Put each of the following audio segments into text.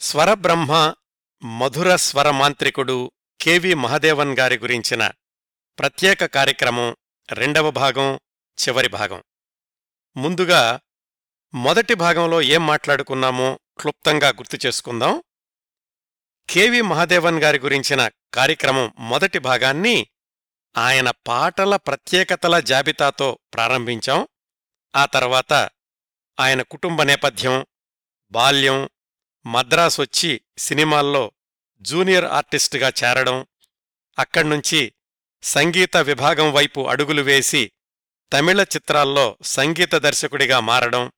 స్వరబ్రహ్మ మధుర స్వరమాంత్రికుడు KV Mahadevan గారి గురించిన ప్రత్యేక కార్యక్రమం రెండవ భాగం చివరి భాగం. ముందుగా మొదటి భాగంలో ఏం మాట్లాడుకున్నామో క్లుప్తంగా గుర్తు చేసుకుందాం. కెవి మహదేవన్ గారి గురించిన కార్యక్రమం మొదటి భాగాన్ని ఆయన పాటల ప్రత్యేకతల జాబితాతో ప్రారంభించాం. ఆ తర్వాత ఆయన కుటుంబ నేపథ్యం బాల్యం మద్రాసొచ్చి సినిమాల్లో జూనియర్ ఆర్టిస్టుగా చేరడం అక్కడ్నుంచి సంగీత విభాగం వైపు అడుగులు వేసి తమిళ చిత్రాల్లో సంగీత దర్శకుడిగా మారడం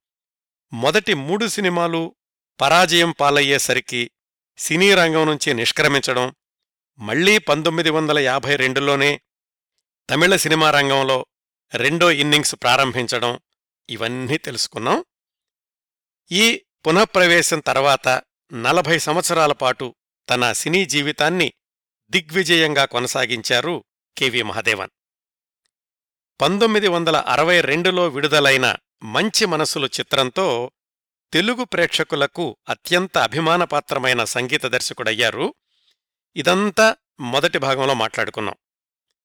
మొదటి మూడు సినిమాలు పరాజయం పాలయ్యేసరికి సినీ రంగం నుంచి నిష్క్రమించడం మళ్ళీ పంతొమ్మిది వందల యాభై రెండులోనే తమిళ సినిమా రంగంలో రెండో ఇన్నింగ్స్ ప్రారంభించడం ఇవన్నీ తెలుసుకున్నాం. ఈ పునఃప్రవేశం తర్వాత నలభై సంవత్సరాల పాటు తన సినీ జీవితాన్ని దిగ్విజయంగా కొనసాగించారు కెవి మహదేవన్. పంతొమ్మిది వందల అరవై రెండులో విడుదలైన మంచి మనసులు చిత్రంతో తెలుగు ప్రేక్షకులకు అత్యంత అభిమానపాత్రమైన సంగీత దర్శకుడయ్యారు. ఇదంతా మొదటి భాగంలో మాట్లాడుకున్నాం.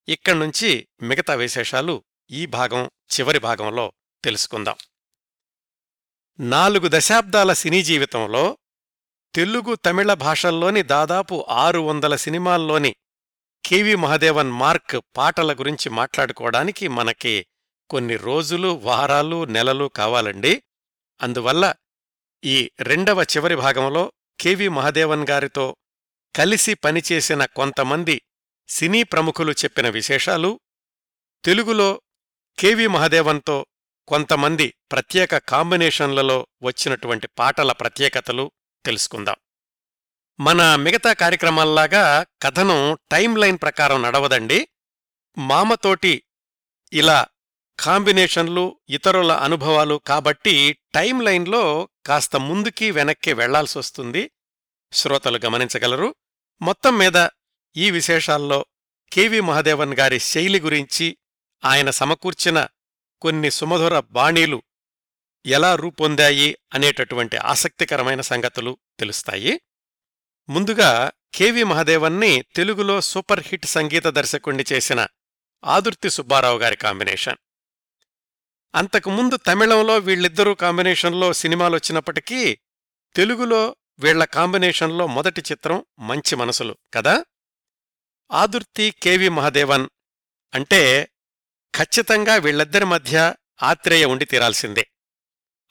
ఇక్కడ్నుంచి మిగతా విశేషాలు ఈ భాగం చివరి భాగంలో తెలుసుకుందాం. నాలుగు దశాబ్దాల సినీ జీవితంలో తెలుగు తమిళ భాషల్లోని దాదాపు ఆరు వందల సినిమాల్లోని కెవి మహదేవన్ మార్క్ పాటల గురించి మాట్లాడుకోవడానికి మనకి కొన్ని రోజులు వారాలు నెలలు కావాలండి. అందువల్ల ఈ రెండవ చివరి భాగంలో కెవి మహదేవన్ గారితో కలిసి పనిచేసిన కొంతమంది సినీ ప్రముఖులు చెప్పిన విశేషాలు తెలుగులో కెవి మహదేవన్తో కొంతమంది ప్రత్యేక కాంబినేషన్లలో వచ్చినటువంటి పాటల ప్రత్యేకతలు తెలుసుకుందాం. మన మిగతా కార్యక్రమాల్లాగా కథనం టైం లైన్ ప్రకారం నడవదండి. మామతోటి ఇలా కాంబినేషన్లు ఇతరుల అనుభవాలు కాబట్టి టైం లైన్లో కాస్త ముందుకి వెనక్కి వెళ్ళాల్సొస్తుంది. శ్రోతలు గమనించగలరు. మొత్తం మీద ఈ విశేషాల్లో కెవి మహదేవన్ గారి శైలి గురించి ఆయన సమకూర్చిన కొన్ని సుమధుర బాణీలు ఎలా రూపొందాయి అనేటటువంటి ఆసక్తికరమైన సంగతులు తెలుస్తాయి. ముందుగా కెవి మహదేవన్ని తెలుగులో సూపర్ హిట్ సంగీత దర్శకుణ్ణి చేసిన ఆదుర్తి సుబ్బారావు గారి కాంబినేషన్. అంతకుముందు తమిళంలో వీళ్ళిద్దరూ కాంబినేషన్లో సినిమాలొచ్చినప్పటికీ తెలుగులో వీళ్ళ కాంబినేషన్లో మొదటి చిత్రం మంచి మనసులు కదా? ఆదుర్తి కెవి మహదేవన్ అంటే ఖచ్చితంగా వీళ్ళిద్దరి మధ్య ఆత్రేయ ఉండి తీరాల్సిందే.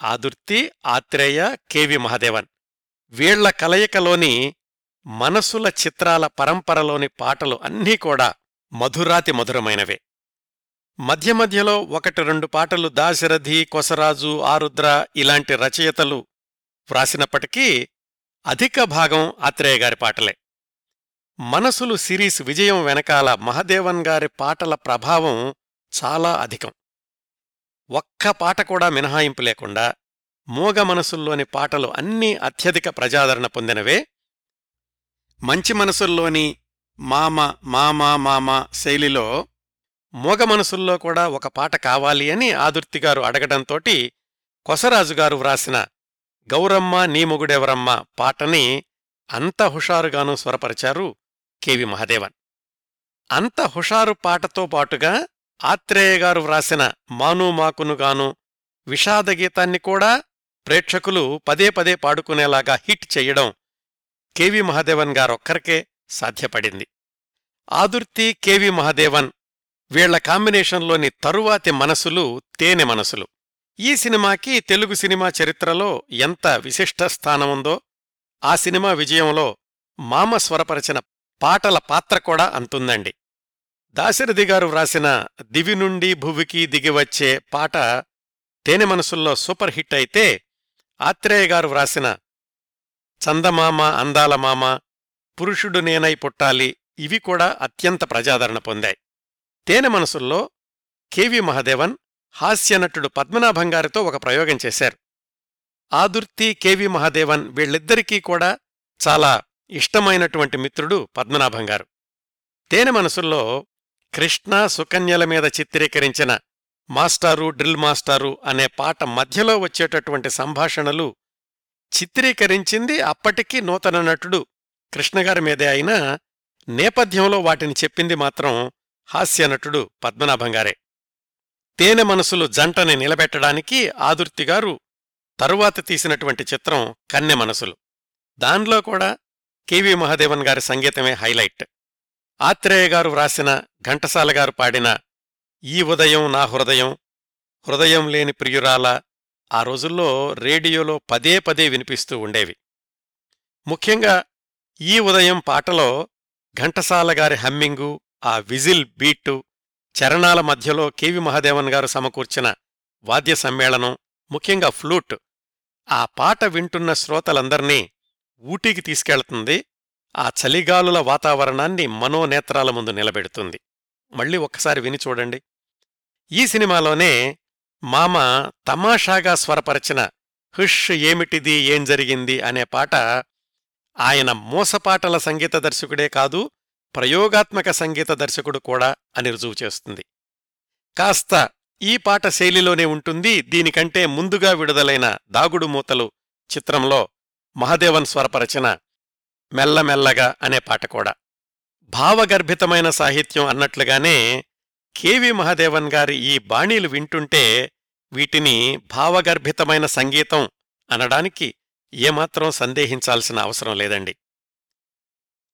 Adurthi Athreya K V Mahadevan. వీళ్ళ కలయికలోని మనసుల చిత్రాల పరంపరలోని పాటలు అన్నీ కూడా మధురాతి మధురమైనవే. మధ్య మధ్యలో ఒకటి రెండు పాటలు దాశరథి కొసరాజు ఆరుద్ర ఇలాంటి రచయితలు వ్రాసినప్పటికీ అధిక భాగం ఆత్రేయ గారి పాటలే. మనసులు సిరీస్ విజయం వెనకాల మహదేవన్ గారి పాటల ప్రభావం చాలా అధికం. ఒక్క పాట కూడా మినహాయింపు లేకుండా మూగ మనసుల్లోని పాటలు అన్నీ అత్యధిక ప్రజాదరణ పొందినవే. మంచి మనసుల్లోని మామ మామా మామ శైలిలో మూగ మనసుల్లో కూడా ఒక పాట కావాలి అని ఆదుర్తిగారు అడగడంతోటి కొసరాజుగారు వ్రాసిన గౌరమ్మ నీ మొగుడెవరమ్మ పాటని అంత హుషారుగానూ స్వరపరిచారు కెవి మహదేవన్. అంత హుషారు పాటతో పాటుగా ఆత్రేయగారు వ్రాసిన మాను మాకునుగాను విషాదగీతాన్ని కూడా ప్రేక్షకులు పదే పదే పాడుకునేలాగా హిట్ చెయ్యడం కెవి మహదేవన్ గారొక్కరికే సాధ్యపడింది. ఆదుర్తి కెవి మహదేవన్ వీళ్ళ కాంబినేషన్లోని తరువాతి మనసులు తేనె మనసులు. ఈ సినిమాకి తెలుగు సినిమా చరిత్రలో ఎంత విశిష్ట స్థానముందో ఆ సినిమా విజయంలో మామ స్వరపరచిన పాటల పాత్ర కూడా అంతుందండి. దాశరథి గారు వ్రాసిన దివి నుండి భువికి దిగివచ్చే పాట తేనె మనసుల్లో సూపర్ హిట్ అయితే ఆత్రేయ గారు వ్రాసిన చందమామ అందాల మామ పురుషుడు నేనై పుట్టాలి ఇవి కూడా అత్యంత ప్రజాదరణ పొందాయి. తేనె మనసుల్లో కెవి మహదేవన్ హాస్యనటుడు పద్మనాభంగారితో ఒక ప్రయోగం చేశారు. ఆదుర్తి కెవి మహదేవన్ వీళ్ళిద్దరికీ కూడా చాలా ఇష్టమైనటువంటి మిత్రుడు పద్మనాభంగారు తేనె మనసుల్లో కృష్ణ సుకన్యల మీద చిత్రీకరించిన మాస్టారు డ్రిల్ మాస్టారు అనే పాట మధ్యలో వచ్చేటటువంటి సంభాషణలు చిత్రీకరించింది అప్పటికీ నూతన నటుడు కృష్ణగారి మీదే అయినా నేపథ్యంలో వాటిని చెప్పింది మాత్రం హాస్యనటుడు పద్మనాభంగారే తేనె మనసులు జంటని నిలబెట్టడానికి ఆదుర్తిగారు తరువాత తీసినటువంటి చిత్రం కన్నె మనసులు. దానిలో కూడా కెవి మహాదేవన్ గారి సంగీతమే హైలైట్. ఆత్రేయ గారు వ్రాసిన ఘంటసాల గారు పాడిన ఈ ఉదయం నా హృదయం హృదయం లేని ప్రియురాల ఆ రోజుల్లో రేడియోలో పదే పదే వినిపిస్తూ ఉండేవి. ముఖ్యంగా ఈ ఉదయం పాటలో ఘంటసాల గారి హమ్మింగు ఆ విజిల్ బీట్టు చరణాల మధ్యలో కెవి మహాదేవన్ గారు సమకూర్చిన వాద్య సమ్మేళనం ముఖ్యంగా ఫ్లూట్ ఆ పాట వింటున్న శ్రోతలందర్నీ ఊటీకి తీసుకెళ్తుంది. ఆ చలిగాలుల వాతావరణాన్ని మనోనేత్రాల ముందు నిలబెడుతుంది. మళ్ళీ ఒక్కసారి విని చూడండి. ఈ సినిమాలోనే మామ తమాషాగా స్వరపరచిన హుష్ ఏమిటిది ఏం జరిగింది అనే పాట ఆయన మోసపాటల సంగీత దర్శకుడే కాదు ప్రయోగాత్మక సంగీత దర్శకుడు కూడా అని రుజువు చేస్తుంది. కాస్త ఈ పాట శైలిలోనే ఉంటుంది. దీనికంటే ముందుగా విడుదలైన దాగుడు మూతలు చిత్రంలో మహదేవన్ స్వరపరచిన మెల్లమెల్లగా అనే పాట కూడా. భావగర్భితమైన సాహిత్యం అన్నట్లుగానే కెవి మహాదేవన్ గారి ఈ బాణీలు వింటుంటే వీటిని భావగర్భితమైన సంగీతం అనడానికి ఏమాత్రం సందేహించాల్సిన అవసరం లేదండి.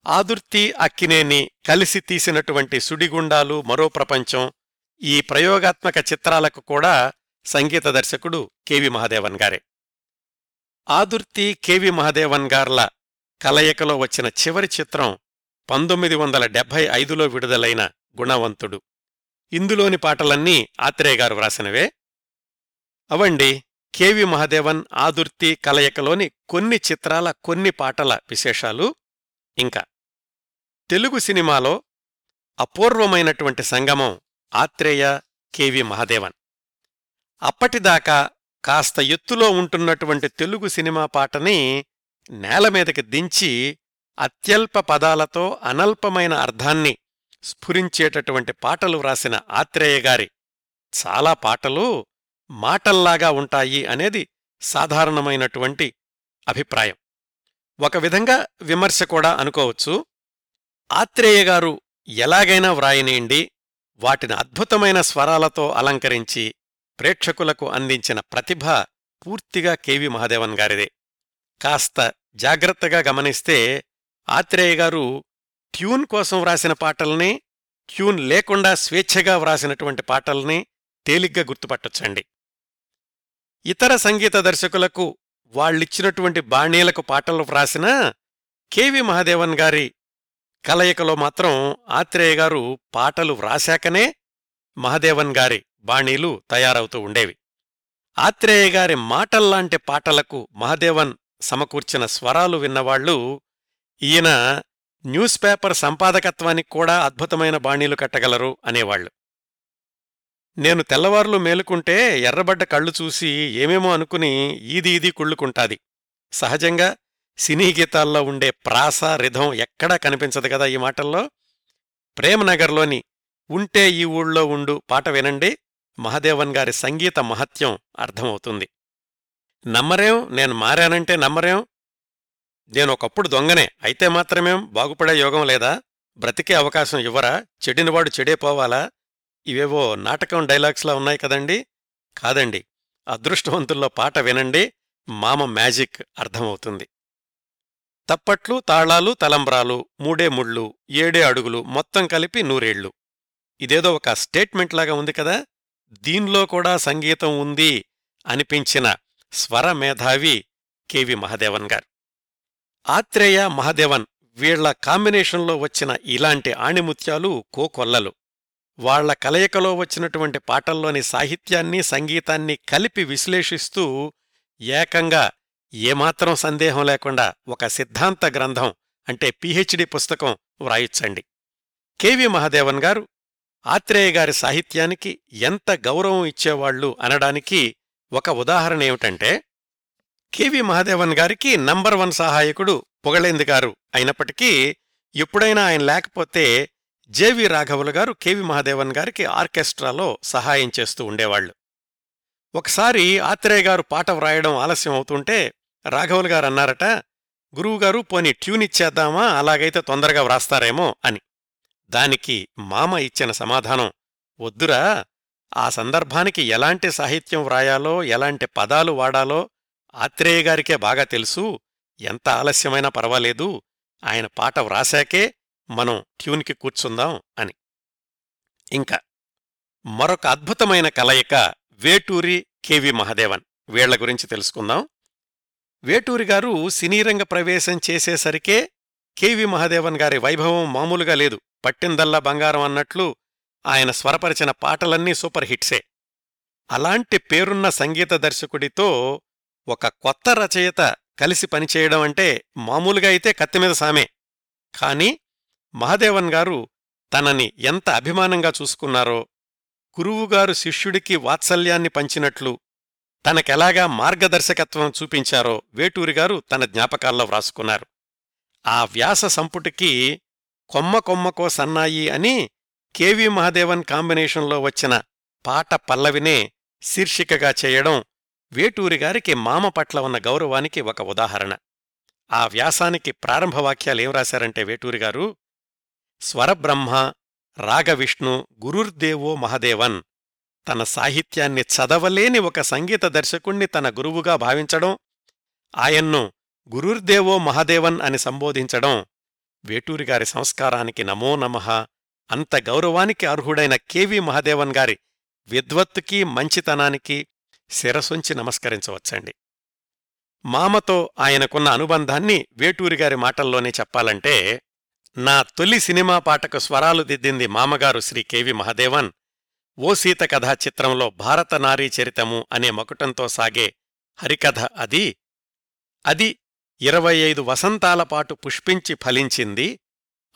ఆదుర్తి అక్కినేని కలిసి తీసినటువంటి సుడిగుండాలు మరో ప్రపంచం ఈ ప్రయోగాత్మక చిత్రాలకు కూడా సంగీత దర్శకుడు కెవి మహాదేవన్ గారే. ఆదుర్తి కెవి మహాదేవన్ గార్ల కలయికలో వచ్చిన చివరి చిత్రం పంతొమ్మిది వందల డెబ్భై ఐదులో విడుదలైన గుణవంతుడు. ఇందులోని పాటలన్నీ ఆత్రేయ గారు వ్రాసినవే. అవండి కెవి మహదేవన్ ఆదుర్తి కలయికలోని కొన్ని చిత్రాల కొన్ని పాటల విశేషాలు. ఇంకా తెలుగు సినిమాలో అపూర్వమైనటువంటి సంగమం ఆత్రేయ కెవి మహదేవన్. అప్పటిదాకా కాస్త ఎత్తులో ఉంటున్నటువంటి తెలుగు సినిమా పాటని నేల మీదకి దించి అత్యల్ప పదాలతో అనల్పమైన అర్థాన్ని స్ఫురించేటటువంటి పాటలు వ్రాసిన ఆత్రేయ గారి. చాలా పాటలు మాటల్లాగా ఉంటాయి అనేది సాధారణమైనటువంటి అభిప్రాయం. ఒక విధంగా విమర్శ కూడా అనుకోవచ్చు. ఆత్రేయ గారు ఎలాగైనా వ్రాయనీయండి వాటిని అద్భుతమైన స్వరాలతో అలంకరించి ప్రేక్షకులకు అందించిన ప్రతిభ పూర్తిగా కెవి మహాదేవన్ గారిదే. కాస్త జాగ్రత్తగా గమనిస్తే ఆత్రేయ గారు ట్యూన్ కోసం వ్రాసిన పాటల్ని ట్యూన్ లేకుండా స్వేచ్ఛగా వ్రాసినటువంటి పాటల్ని తేలిగ్గా గుర్తుపట్టొచ్చండి. ఇతర సంగీత దర్శకులకు వాళ్ళిచ్చినటువంటి బాణీలకు పాటలు వ్రాసినా కెవి మహాదేవన్ గారి కలయికలో మాత్రం ఆత్రేయ గారు పాటలు వ్రాశాకనే మహాదేవన్ గారి బాణీలు తయారవుతూ ఉండేవి. ఆత్రేయ గారి మాటల్లాంటి పాటలకు మహాదేవన్ సమకూర్చిన స్వరాలు విన్నవాళ్ళు ఈయన న్యూస్ పేపర్ సంపాదకత్వానికి కూడా అద్భుతమైన బాణీలు కట్టగలరు అనేవాళ్ళు నేను తెల్లవార్లు మేలుకుంటే ఎర్రబడ్డ కళ్ళు చూసి ఏమేమో అనుకుని ఈది ఈది కుళ్ళుకుంటాది. సహజంగా సినీ గీతాల్లో ఉండే ప్రాస రిధం ఎక్కడా కనిపించదు కదా ఈ మాటల్లో. ప్రేమనగర్లోని ఉంటే ఈ ఊళ్ళో ఉండు పాట వినండి మహదేవన్ గారి సంగీత మహత్యం అర్థమవుతుంది. నమ్మరేం? నేను మారానంటే నమ్మరేం? నేనొకప్పుడు దొంగనే అయితే మాత్రమేం? బాగుపడే యోగం లేదా? బ్రతికే అవకాశం ఇవ్వరా? చెడినవాడు చెడే పోవాలా? ఇవేవో నాటకం డైలాగ్స్లా ఉన్నాయి కదండి? కాదండి. అదృష్టవంతుల్లో పాట వినండి మామ మ్యాజిక్ అర్థమవుతుంది. తప్పట్లు తాళాలు తలంబ్రాలు మూడే ముళ్ళు ఏడే అడుగులు మొత్తం కలిపి నూరేళ్ళు ఇదేదో ఒక స్టేట్మెంట్ లాగా ఉంది కదా? దీనిలో కూడా సంగీతం ఉంది అనిపించిన స్వరమేధావి కెవి మహదేవన్ గారు. ఆత్రేయ మహదేవన్ వీళ్ళ కాంబినేషన్లో వచ్చిన ఇలాంటి ఆణిముత్యాలు కోకొల్లలు. వాళ్ళ కలయికలో వచ్చినటువంటి పాటల్లోని సాహిత్యాన్ని సంగీతాన్ని కలిపి విశ్లేషిస్తూ ఏకంగా ఏమాత్రం సందేహం లేకుండా ఒక సిద్ధాంత గ్రంథం అంటే పిహెచ్డి పుస్తకం వ్రాయిచ్చండి. కెవి మహదేవన్ గారు ఆత్రేయ గారి సాహిత్యానికి ఎంత గౌరవం ఇచ్చేవాళ్ళు అనడానికి ఒక ఉదాహరణ ఏమిటంటే కెవి మహాదేవన్ గారికి నంబర్ వన్ సహాయకుడు పొగళేంది గారు అయినప్పటికీ ఎప్పుడైనా ఆయన లేకపోతే జేవి రాఘవులు గారు కెవి మహాదేవన్ గారికి ఆర్కెస్ట్రాలో సహాయం చేస్తూ ఉండేవాళ్ళు ఒకసారి ఆత్రేయ గారు పాట వ్రాయడం ఆలస్యం అవుతుంటే రాఘవులు గారు అన్నారట గురువుగారు పోని ట్యూన్ ఇచ్చేద్దామా? అలాగైతే తొందరగా వ్రాస్తారేమో అని. దానికి మామ ఇచ్చిన సమాధానం వద్దురా ఆ సందర్భానికి ఎలాంటి సాహిత్యం వ్రాయాలో ఎలాంటి పదాలు వాడాలో ఆత్రేయ గారికే బాగా తెలుసు. ఎంత ఆలస్యమైనా పర్వాలేదు. ఆయన పాట వ్రాశాకే మనం ట్యూన్కి కూర్చుందాం అని. ఇంకా మరొక అద్భుతమైన కలయిక వేటూరి కెవి మహదేవన్. వీళ్ళ గురించి తెలుసుకుందాం. వేటూరి గారు సినీరంగ ప్రవేశం చేసేసరికే కెవి మహదేవన్ గారి వైభవం మామూలుగా లేదు. పట్టిందల్లా బంగారం అన్నట్లు ఆయన స్వరపరిచిన పాటలన్నీ సూపర్ హిట్సే. అలాంటి పేరున్న సంగీత దర్శకుడితో ఒక కొత్త రచయిత కలిసి పనిచేయడం అంటే మామూలుగా అయితే కత్తిమీద సామే. కాని మహాదేవన్ గారు తనని ఎంత అభిమానంగా చూసుకున్నారో గురువుగారు శిష్యుడికి వాత్సల్యాన్ని పంచినట్లు తనకెలాగా మార్గదర్శకత్వం చూపించారో వేటూరిగారు తన జ్ఞాపకాల్లో వ్రాసుకున్నారు. ఆ వ్యాస సంపుటికి కొమ్మ కొమ్మకో సన్నాయి అని కెవి మహాదేవన్ కాంబినేషన్లో వచ్చిన పాట పల్లవినే శీర్షికగా చేయడం వేటూరిగారికి మామ పట్ల ఉన్న గౌరవానికి ఒక ఉదాహరణ. ఆ వ్యాసానికి ప్రారంభ వాక్యాలేం రాశారంటే వేటూరిగారు స్వరబ్రహ్మ రాగవిష్ణు గురుర్దేవో మహదేవన్ తన సాహిత్యాన్ని చదవలేని ఒక సంగీత దర్శకుణ్ణి తన గురువుగా భావించడం ఆయన్ను గురుర్దేవో మహదేవన్ అని సంబోధించడం వేటూరిగారి సంస్కారానికి నమో నమః అంత గౌరవానికి అర్హుడైన కెవి మహదేవన్ గారి విద్వత్తుకి మంచితనానికి శిరసొంచి నమస్కరించవచ్చండి. మామతో ఆయనకున్న అనుబంధాన్ని వేటూరిగారి మాటల్లోనే చెప్పాలంటే నా తొలి సినిమా పాటకు స్వరాలు దిద్దింది మామగారు శ్రీ కెవి మహదేవన్. ఓ సీత కథా చిత్రంలో భారత నారీ చరితము అనే మకుటంతో సాగే హరికథ అది. అది ఇరవై ఐదు వసంతాల పాటు పుష్పించి ఫలించింది.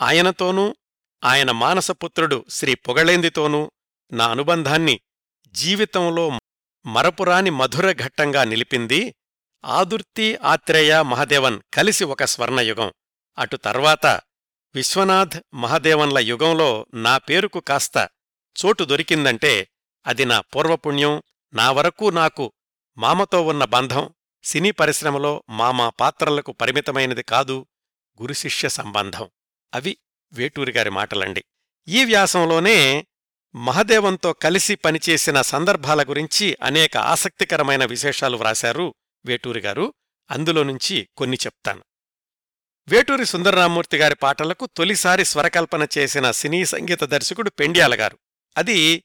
ఆయనతోనూ ఆయన మానసపుత్రుడు శ్రీ పొగళేందితోనూ నా అనుబంధాన్ని జీవితంలో మరపురాని మధుర ఘట్టంగా నిలిపింది ఆదుర్తి ఆత్రేయ మహదేవన్ కలిసి ఒక స్వర్ణయుగం. అటు తర్వాత విశ్వనాథ్ మహదేవన్ల యుగంలో నా పేరుకు కాస్త చోటు దొరికిందంటే అది నా పూర్వపుణ్యం. నా వరకు నాకు మామతో ఉన్న బంధం సినీ పరిశ్రమలో మామా పాత్రలకు పరిమితమైనది కాదు గురుశిష్య సంబంధం. అవి వేటూరిగారి మాటలండి. ఈ వ్యాసంలోనే మహదేవంతో కలిసి పనిచేసిన సందర్భాల గురించి అనేక ఆసక్తికరమైన విశేషాలు వ్రాశారు వేటూరిగారు అందులో నుంచి కొన్ని చెప్తాను. వేటూరి సుందరరామూర్తి గారి పాటలకు తొలిసారి స్వరకల్పన చేసిన సినీ సంగీత దర్శకుడు పెండ్యాల గారు. అది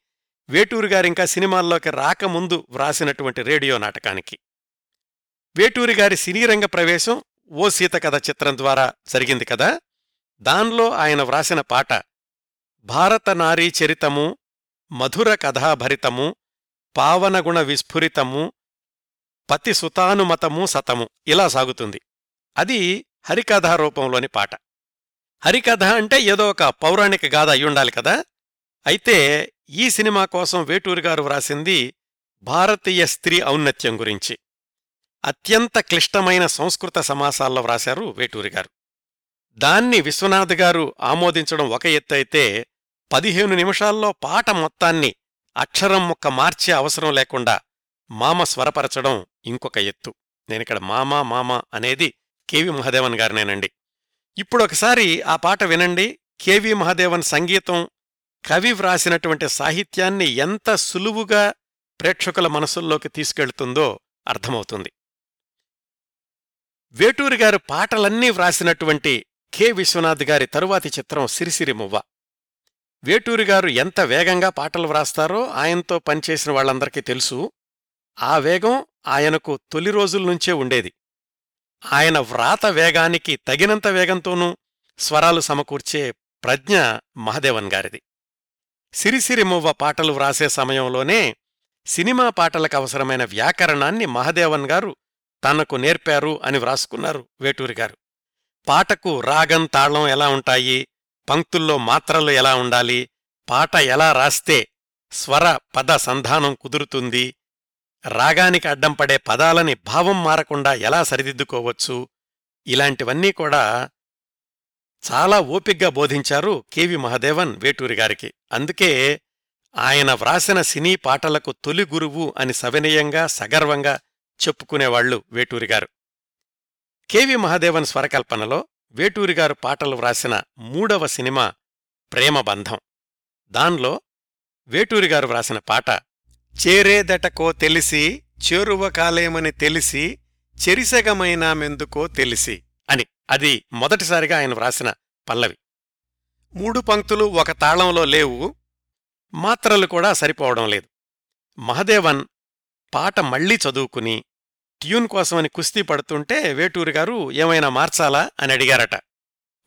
వేటూరి గారింకా సినిమాల్లోకి రాకముందు వ్రాసినటువంటి రేడియో నాటకానికి. వేటూరి గారి సినీరంగ ప్రవేశం ఓ సీత కథ చిత్రం ద్వారా జరిగింది కదా? దాన్లో ఆయన వ్రాసిన పాట భారత నారీ చరితము మధుర కథాభరితము పావనగుణ విస్ఫురితము పతి సుతానుమతము సతము ఇలా సాగుతుంది. అది హరికథా రూపంలోని పాట. హరికథ అంటే ఏదో ఒక పౌరాణిక గాథ అయ్యుండాలి కదా? అయితే ఈ సినిమా కోసం వేటూరి గారు వ్రాసింది భారతీయ స్త్రీ ఔన్నత్యం గురించి. అత్యంత క్లిష్టమైన సంస్కృత సమాసాల్లో వ్రాశారు వేటూరి గారు. దాన్ని విశ్వనాథ్ గారు ఆమోదించడం ఒక ఎత్తైతే పదిహేను నిమిషాల్లో పాట మొత్తాన్ని అక్షరం ముక్క మార్చే అవసరం లేకుండా మామ స్వరపరచడం ఇంకొక ఎత్తు. నేనిక్కడ మామా మామ అనేది కెవి మహదేవన్ గారినేనండి. ఇప్పుడొకసారి ఆ పాట వినండి. కెవి మహదేవన్ సంగీతం కవి వ్రాసినటువంటి సాహిత్యాన్ని ఎంత సులువుగా ప్రేక్షకుల మనసుల్లోకి తీసుకెళ్తుందో అర్థమవుతుంది. వేటూరి గారు పాటలన్నీ వ్రాసినటువంటి కె. విశ్వనాథ్ గారి తరువాతి చిత్రం సిరిసిరిమువ్వ వేటూరిగారు వేటూరి గారు ఎంత వేగంగా పాటలు వ్రాస్తారో ఆయనతో పనిచేసిన వాళ్ళందరికీ తెలుసు. ఆ వేగం ఆయనకు తొలి రోజుల నుంచే ఉండేది. ఆయన వ్రాత వేగానికి తగినంత వేగంతోనూ స్వరాలు సమకూర్చే ప్రజ్ఞ మహదేవన్ గారిది. సిరిసిరిమువ్వ పాటలు వ్రాసే సమయంలోనే సినిమా పాటలకు అవసరమైన వ్యాకరణాన్ని మహదేవన్ గారు తనకు నేర్పారు అని వ్రాసుకున్నారు వేటూరి గారు. పాటకు రాగం తాళం ఎలా ఉంటాయి? పంక్తుల్లో మాత్రలు ఎలా ఉండాలి? పాట ఎలా రాస్తే స్వర పద సంధానం కుదురుతుంది? రాగానికి అడ్డంపడే పదాలని భావం మారకుండా ఎలా సరిదిద్దుకోవచ్చు? ఇలాంటివన్నీ కూడా చాలా ఓపిగ్గా బోధించారు కెవి మహదేవన్ వేటూరి గారికి. అందుకే ఆయన వ్రాసిన సినీ పాటలకు తొలి గురువు అని సవినయంగా సగర్వంగా చెప్పుకునేవాళ్ళు వేటూరిగారు కెవి మహాదేవన్ స్వరకల్పనలో వేటూరిగారు పాటలు వ్రాసిన మూడవ సినిమా ప్రేమబంధం దాన్లో వేటూరిగారు వ్రాసిన పాట చేరేదటకో తెలిసి చేరువ కాలేమని తెలిసి చెరిసగమైనామెందుకో తెలిసి అని అది మొదటిసారిగా ఆయన వ్రాసిన పల్లవి. మూడు పంక్తులు ఒక తాళంలో లేవు మాత్రలు కూడా సరిపోవడం లేదు. మహదేవన్ పాట మళ్ళీ చదువుకుని ట్యూన్ కోసమని కుస్తీ పడుతుంటే వేటూరు గారు ఏమైనా మార్చాలా అని అడిగారట.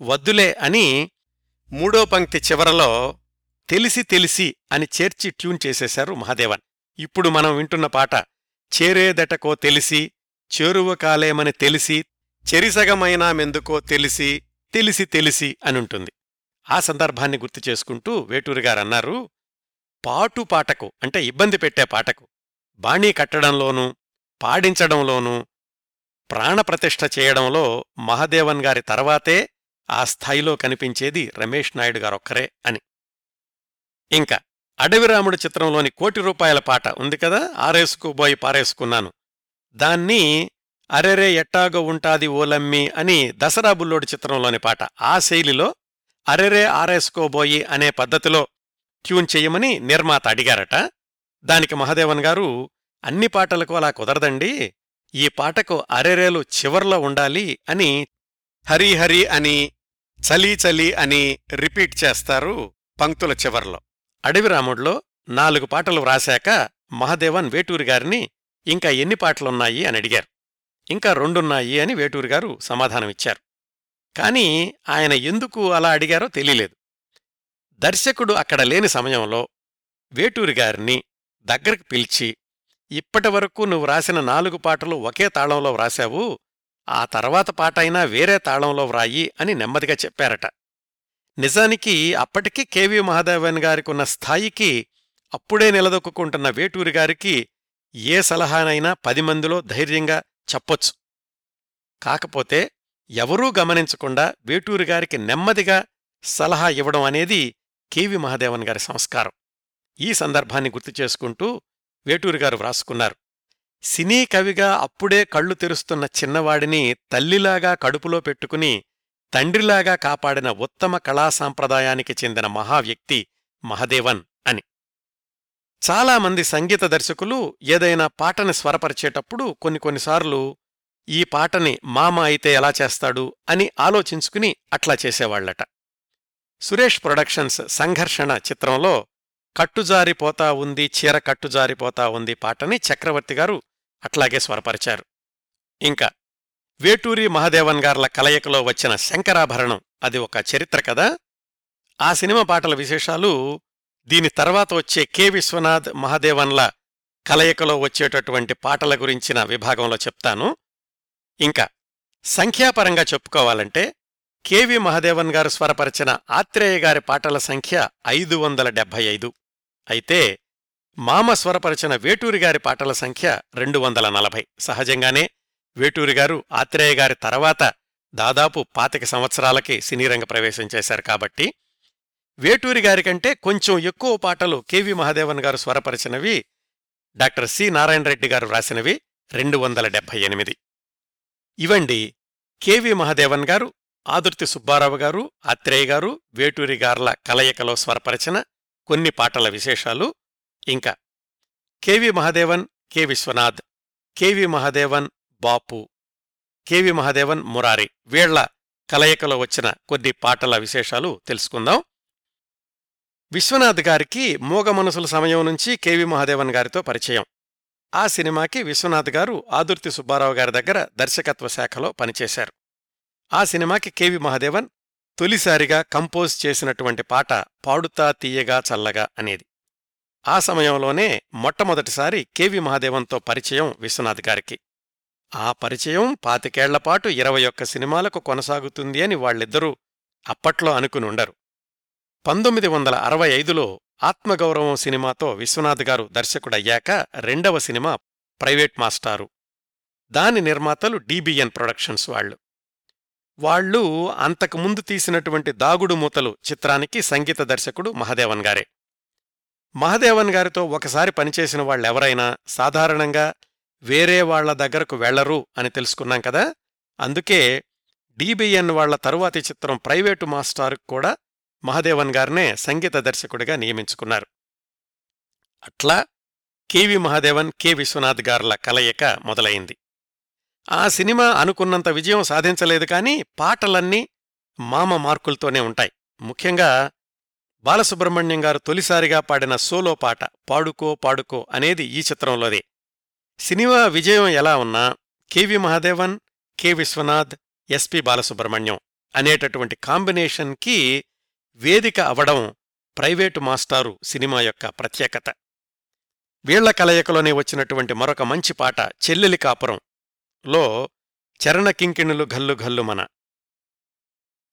వద్దులే అని మూడో పంక్తి చివరలో తెలిసి తెలిసి అని చేర్చి ట్యూన్ చేసేశారు మహాదేవన్. ఇప్పుడు మనం వింటున్న పాట చేరేదటకో తెలిసి చేరువ కాలేమని తెలిసి చెరిసగమైనామెందుకో తెలిసి తెలిసి తెలిసి అనుంటుంది. ఆ సందర్భాన్ని గుర్తు చేసుకుంటూ వేటూరుగారన్నారు పాటు పాటకు అంటే ఇబ్బంది పెట్టే పాటకు బాణీ కట్టడంలోనూ పాడించడంలోనూ ప్రాణప్రతిష్ఠ చేయడంలో మహదేవన్ గారి తర్వాతే ఆ స్థాయిలో కనిపించేది రమేష్ నాయుడు గారొక్కరే అని. ఇంకా అడవిరాముడు చిత్రంలోని కోటి రూపాయల పాట ఉంది కదా ఆరేసుకుబోయి పారేసుకున్నాను. దాన్ని అరెరే ఎట్టాగో ఉంటాది ఓలమ్మి అని దసరా బుల్లోడు చిత్రంలోని పాట ఆ శైలిలో అరెరే ఆరేసుకోబోయి అనే పద్ధతిలో ట్యూన్ చెయ్యమని నిర్మాత అడిగారట. దానికి మహదేవన్ గారు అన్ని పాటలకు అలా కుదరదండి. ఈ పాటకు అరెరేలు చివర్లో ఉండాలి అని హరిహరి అని చలీ చలి అని రిపీట్ చేస్తారు పంక్తుల చివర్లో. అడవిరాముడిలో నాలుగు పాటలు వ్రాశాక మహదేవన్ వేటూరి గారిని ఇంకా ఎన్ని పాటలున్నాయి అని అడిగారు. ఇంకా రెండున్నాయి అని వేటూరి గారు సమాధానమిచ్చారు కాని ఆయన ఎందుకు అలా అడిగారో తెలియలేదు. దర్శకుడు అక్కడ లేని సమయంలో వేటూరి గారిని దగ్గరకు పిలిచి ఇప్పటివరకు నువ్వు రాసిన నాలుగు పాటలు ఒకే తాళంలో వ్రాశావు. ఆ తర్వాత పాటైనా వేరే తాళంలో వ్రాయి అని నెమ్మదిగా చెప్పారట. నిజానికి అప్పటికి కెవి మహాదేవన్ గారికున్న స్థాయికి అప్పుడే నిలదొక్కుంటున్న వేటూరి గారికి ఏ సలహానైనా పది మందిలో ధైర్యంగా చెప్పొచ్చు. కాకపోతే ఎవరూ గమనించకుండా వేటూరి గారికి నెమ్మదిగా సలహా ఇవ్వడం అనేది కెవి మహాదేవన్ గారి సంస్కారం. ఈ సందర్భాన్ని గుర్తు చేసుకుంటూ వేటూరి గారు వ్రాసుకున్నారు. సినీ కవిగా అప్పుడే కళ్ళు తెరుస్తున్న చిన్నవాడిని తల్లిలాగా కడుపులో పెట్టుకుని తండ్రిలాగా కాపాడిన ఉత్తమ కళా సాంప్రదాయానికి చెందిన మహావ్యక్తి మహదేవన్ అని. చాలామంది సంగీత దర్శకులు ఏదైనా పాటని స్వరపరిచేటప్పుడు కొన్ని కొన్నిసార్లు ఈ పాటని మామ అయితే ఎలా చేస్తాడు అని ఆలోచించుకుని అట్లా చేసేవాళ్ళట సురేష్ ప్రొడక్షన్స్ సంఘర్షణ చిత్రంలో కట్టుజారిపోతా ఉంది చీర కట్టుజారిపోతా ఉంది పాటని చక్రవర్తి గారు అట్లాగే స్వరపరిచారు. ఇంకా వేటూరి మహదేవన్ గార్ల కలయికలో వచ్చిన శంకరాభరణం అది ఒక చరిత్ర కదా? ఆ సినిమా పాటల విశేషాలు దీని తర్వాత వచ్చే కె. విశ్వనాథ్ మహాదేవన్ల కలయికలో వచ్చేటటువంటి పాటల గురించిన విభాగంలో చెప్తాను. ఇంకా సంఖ్యాపరంగా చెప్పుకోవాలంటే కెవి మహదేవన్ గారు స్వరపరిచిన ఆత్రేయ గారి పాటల సంఖ్య ఐదు వందల డెబ్భై ఐదు. అయితే మామ స్వరపరచిన వేటూరిగారి పాటల సంఖ్య రెండు వందల నలభై. సహజంగానే వేటూరిగారు ఆత్రేయగారి తర్వాత దాదాపు పాతిక సంవత్సరాలకి సినీరంగ ప్రవేశం చేశారు కాబట్టి వేటూరిగారికంటే కొంచెం ఎక్కువ పాటలు కెవి మహాదేవన్ గారు స్వరపరిచినవి డాక్టర్ సి నారాయణరెడ్డి గారు రాసినవి రెండు వందల డెబ్భై ఎనిమిది. ఇవండి కెవి మహాదేవన్ గారు ఆదుర్తి సుబ్బారావు గారు ఆత్రేయ గారు వేటూరి గార్ల కలయికలో స్వరపరిచిన కొన్ని పాటల విశేషాలు. ఇంకా K V Mahadevan K Viswanath K V Mahadevan Bapu K V Mahadevan Murari వీళ్ళ కలయికలో వచ్చిన కొన్ని పాటల విశేషాలు తెలుసుకుందాం. విశ్వనాథ్ గారికి మూగ మనసుల సమయం నుంచి కెవి మహాదేవన్ గారితో పరిచయం. ఆ సినిమాకి విశ్వనాథ్ గారు ఆదుర్తి సుబ్బారావు గారి దగ్గర దర్శకత్వ శాఖలో పనిచేశారు. ఆ సినిమాకి కెవి మహాదేవన్ తొలిసారిగా కంపోజ్ చేసినటువంటి పాట పాడుతా తీయగా చల్లగా అనేది. ఆ సమయంలోనే మొట్టమొదటిసారి కెవి మహాదేవంతో పరిచయం విశ్వనాథ్ గారికి. ఆ పరిచయం పాతికేళ్ళపాటు ఇరవై ఒక్క సినిమాలకు కొనసాగుతుంది అని వాళ్ళిద్దరూ అప్పట్లో అనుకునుండరు. పంతొమ్మిది వందల అరవై ఐదులో ఆత్మగౌరవం సినిమాతో విశ్వనాథ్ గారు దర్శకుడయ్యాక రెండవ సినిమా ప్రైవేట్ మాస్టారు. దాని నిర్మాతలు డీబీఎన్ ప్రొడక్షన్స్ వాళ్ళు వాళ్ళు అంతకుముందు తీసినటువంటి దాగుడు మూతలు చిత్రానికి సంగీత దర్శకుడు మహదేవన్ గారే. మహదేవన్ గారితో ఒకసారి పనిచేసిన వాళ్ళెవరైనా సాధారణంగా వేరే వాళ్ళ దగ్గరకు వెళ్ళరు అని తెలుసుకున్నాం కదా? అందుకే డిబిఎన్ వాళ్ళ తరువాతి చిత్రం ప్రైవేటు మాస్టారుకు కూడా మహదేవన్ గారినే సంగీత దర్శకుడిగా నియమించుకున్నారు. అట్లా K V Mahadevan K Viswanath గార్ల కలయిక మొదలైంది. ఆ సినిమా అనుకున్నంత విజయం సాధించలేదు కానీ పాటలన్నీ మామ మార్కులతోనే ఉంటాయి. ముఖ్యంగా బాలసుబ్రహ్మణ్యం గారు తొలిసారిగా పాడిన సోలో పాట పాడుకో పాడుకో అనేది ఈ చిత్రంలోదే. సినిమా విజయం ఎలా ఉన్నా K V Mahadevan K Viswanath S P Balasubrahmanyam అనేటటువంటి కాంబినేషన్కి వేదిక అవడం ప్రైవేటు మాస్టారు సినిమా యొక్క ప్రత్యేకత. వీళ్ళ కలయికలోనే వచ్చినటువంటి మరొక మంచి పాట చెల్లెలి కాపురం లో చరణకింకిణులు ఘల్లు ఘల్లు మన.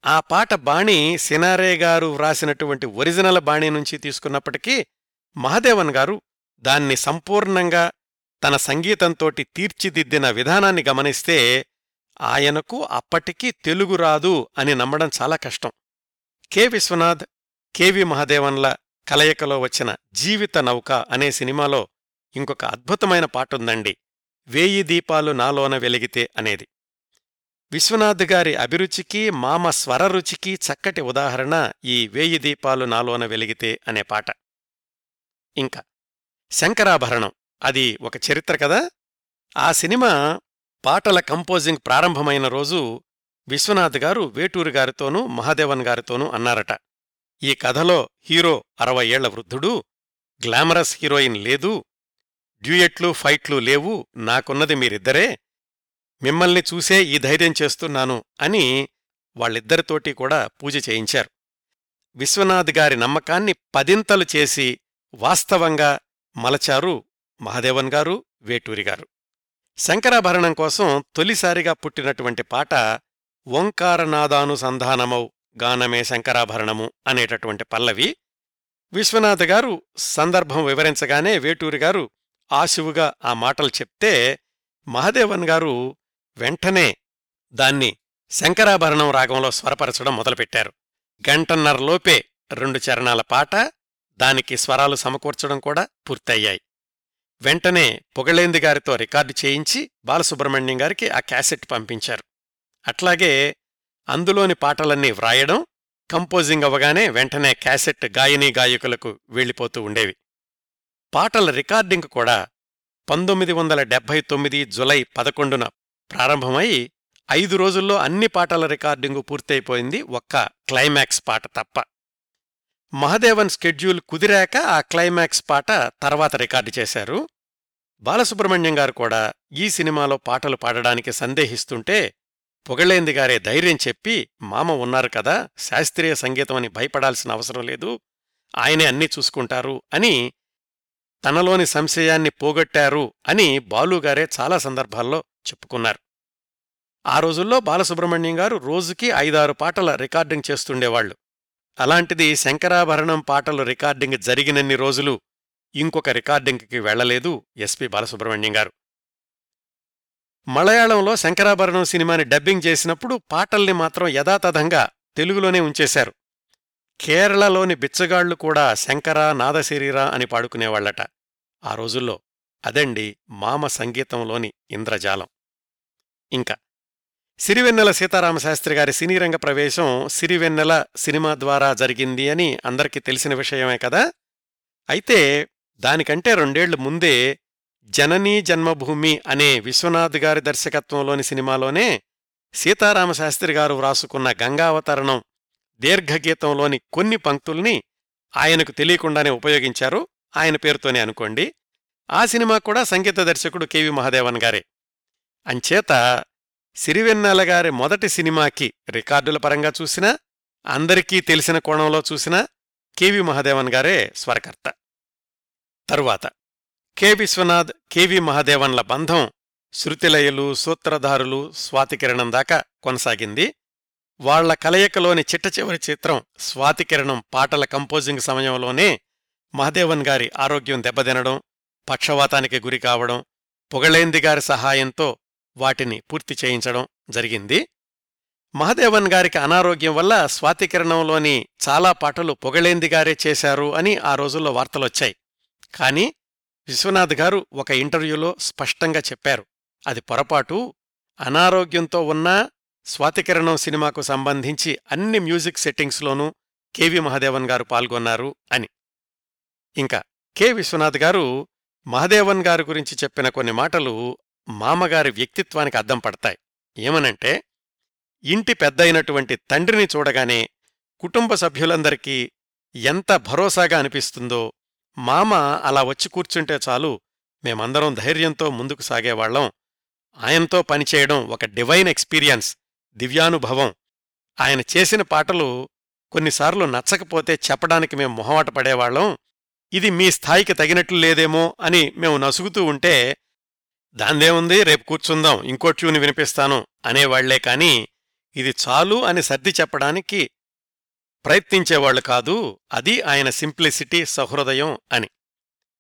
ఆ పాట బాణి సినారే గారు వ్రాసినటువంటి ఒరిజినల్ బాణి నుంచి తీసుకున్నప్పటికీ మహదేవన్ గారు దాన్ని సంపూర్ణంగా తన సంగీతంతోటి తీర్చిదిద్దిన విధానాన్ని గమనిస్తే ఆయనకు అప్పటికీ తెలుగు రాదు అని నమ్మడం చాలా కష్టం. కె విశ్వనాథ్ కెవి మహాదేవన్ల కలయికలో వచ్చిన జీవిత నౌక అనే సినిమాలో ఇంకొక అద్భుతమైన పాటుందండి. వేయి దీపాలు నాలోన వెలిగితే అనేది. విశ్వనాథ్ గారి అభిరుచికి మామ స్వరరుచికి చక్కటి ఉదాహరణ ఈ వేయి దీపాలు నాలోన వెలిగితే అనే పాట. ఇంకా శంకరాభరణం అది ఒక చరిత్ర కదా? ఆ సినిమా పాటల కంపోజింగ్ ప్రారంభమైన రోజు విశ్వనాథ్ గారు వేటూరు గారితోనూ మహాదేవన్ గారితోనూ అన్నారట. ఈ కథలో హీరో అరవై ఏళ్ళ వృద్ధుడు గ్లామరస్ హీరోయిన్ లేదు డ్యూయెట్లు ఫైట్లు లేవు నాకున్నది మీరిద్దరే. మిమ్మల్ని చూసే ఈ ధైర్యం చేస్తున్నాను అని వాళ్ళిద్దరితోటి కూడా పూజ చేయించారు. విశ్వనాథ్ గారి నమ్మకాన్ని పదింతలు చేసి వాస్తవంగా మలచారు మహాదేవన్ గారు వేటూరి గారు. శంకరాభరణం కోసం తొలిసారిగా పుట్టినటువంటి పాట ఓంకారనాదానుసంధానమౌ గానమే శంకరాభరణము అనేటటువంటి పల్లవి. విశ్వనాథ్ గారు సందర్భం వివరించగానే వేటూరి గారు ఆశువుగా ఆ మాటలు చెప్తే మహదేవన్ గారు వెంటనే దాన్ని శంకరాభరణం రాగంలో స్వరపరచడం మొదలుపెట్టారు. గంటన్నరలోపే రెండు చరణాల పాట దానికి స్వరాలు సమకూర్చడం కూడా పూర్తయ్యాయి. వెంటనే పొగళేంది గారితో రికార్డు చేయించి బాలసుబ్రహ్మణ్యం గారికి ఆ క్యాసెట్ పంపించారు. అట్లాగే అందులోని పాటలన్నీ వ్రాయడం కంపోజింగ్ అవ్వగానే వెంటనే క్యాసెట్ గాయనీ గాయకులకు వెళ్ళిపోతూ ఉండేవి. పాటల రికార్డింగ్ కూడా పంతొమ్మిది వందల డెబ్భై తొమ్మిది జులై పదకొండున ప్రారంభమై ఐదు రోజుల్లో అన్ని పాటల రికార్డింగు పూర్తయిపోయింది ఒక్క క్లైమాక్స్ పాట తప్ప. మహదేవన్ స్కెడ్యూల్ కుదిరాక ఆ క్లైమాక్స్ పాట తర్వాత రికార్డు చేశారు. బాలసుబ్రహ్మణ్యం గారు కూడా ఈ సినిమాలో పాటలు పాడడానికి సందేహిస్తుంటే పొగళేంది గారే ధైర్యం చెప్పి మామ ఉన్నారు కదా శాస్త్రీయ సంగీతం అని భయపడాల్సిన అవసరం లేదు ఆయనే అన్నీ చూసుకుంటారు అని తనలోని సంశయాన్ని పోగొట్టారు అని బాలుగారే చాలా సందర్భాల్లో చెప్పుకున్నారు. ఆ రోజుల్లో బాలసుబ్రహ్మణ్యం గారు రోజుకి ఐదారు పాటల రికార్డింగ్ చేస్తుండేవాళ్ళు అలాంటిది శంకరాభరణం పాటలు రికార్డింగ్ జరిగినన్ని రోజులు ఇంకొక రికార్డింగ్కి వెళ్ళలేదు ఎస్పి బాలసుబ్రహ్మణ్యం గారు. మలయాళంలో శంకరాభరణం సినిమాని డబ్బింగ్ చేసినప్పుడు పాటల్ని మాత్రం యథాతథంగా తెలుగులోనే ఉంచేశారు. కేరళలోని బిచ్చగాళ్ళు కూడా శంకరా నాదశరీరా అని పాడుకునేవాళ్ళట ఆ రోజుల్లో అదండి మామ సంగీతంలోని ఇంద్రజాలం. ఇంకా సిరివెన్నెల సీతారామశాస్త్రి గారి సినీరంగ ప్రవేశం సిరివెన్నెల సినిమా ద్వారా జరిగింది అని అందరికీ తెలిసిన విషయమే కదా? అయితే దానికంటే రెండేళ్ళు ముందే జననీ జన్మభూమి అనే విశ్వనాథ్ గారి దర్శకత్వంలోని సినిమాలోనే సీతారామశాస్త్రి గారు వ్రాసుకున్న గంగావతరణం దీర్ఘగీతంలోని కొన్ని పంక్తుల్ని ఆయనకు తెలియకుండానే ఉపయోగించారు. ఆయన పేరుతోనే అనుకోండి. ఆ సినిమా కూడా సంగీత దర్శకుడు కెవి మహాదేవన్ గారే. అంచేత సిరివెన్నెల గారి మొదటి సినిమాకి రికార్డుల పరంగా చూసినా అందరికీ తెలిసిన కోణంలో చూసినా కెవి మహాదేవన్ గారే స్వరకర్త. తరువాత కె విశ్వనాథ్ కెవి మహాదేవన్ల బంధం శృతిలయలు సూత్రధారులు స్వాతికిరణం దాకా కొనసాగింది. వాళ్ళ కలయికలోని చిట్ట చివరి చిత్రం స్వాతికిరణం పాటల కంపోజింగ్ సమయంలోనే మహదేవన్ గారి ఆరోగ్యం దెబ్బతినడం పక్షవాతానికి గురి కావడం పొగళేంది గారి సహాయంతో వాటిని పూర్తి చేయించడం జరిగింది. మహదేవన్ గారికి అనారోగ్యం వల్ల స్వాతికిరణంలోని చాలా పాటలు పొగళేంది గారే చేశారు అని ఆ రోజుల్లో వార్తలొచ్చాయి. కాని విశ్వనాథ్ గారు ఒక ఇంటర్వ్యూలో స్పష్టంగా చెప్పారు. అది పొరపాటు అనారోగ్యంతో ఉన్నా స్వాతికిరణం సినిమాకు సంబంధించి అన్ని మ్యూజిక్ సెట్టింగ్స్లోనూ కెవి మహదేవన్ గారు పాల్గొన్నారు అని. ఇంకా కె. విశ్వనాథ్ గారు మహదేవన్ గారి గురించి చెప్పిన కొన్ని మాటలు మామగారి వ్యక్తిత్వానికి అద్దం పడతాయి. ఏమనంటే ఇంటి పెద్దయినటువంటి తండ్రిని చూడగానే కుటుంబ సభ్యులందరికీ ఎంత భరోసాగా అనిపిస్తుందో మామ అలా వచ్చి కూర్చుంటే చాలు మేమందరం ధైర్యంతో ముందుకు సాగేవాళ్ళం ఆయనతో పనిచేయడం ఒక డివైన్ ఎక్స్పీరియన్స్. దివ్యానుభవం. ఆయన చేసిన పాటలు కొన్నిసార్లు నచ్చకపోతే చెప్పడానికి మేం మొహమాట పడేవాళ్ళం ఇది మీ స్థాయికి తగినట్లు లేదేమో అని మేము నసుగుతూ ఉంటే దాందేముంది రేపు కూర్చుందాం. ఇంకో ట్యూన్ వినిపిస్తాను అనేవాళ్ళే కాని ఇది చాలు అని సర్ది చెప్పడానికి ప్రయత్నించేవాళ్ళు కాదు. అది ఆయన సింప్లిసిటీ సహృదయం అని.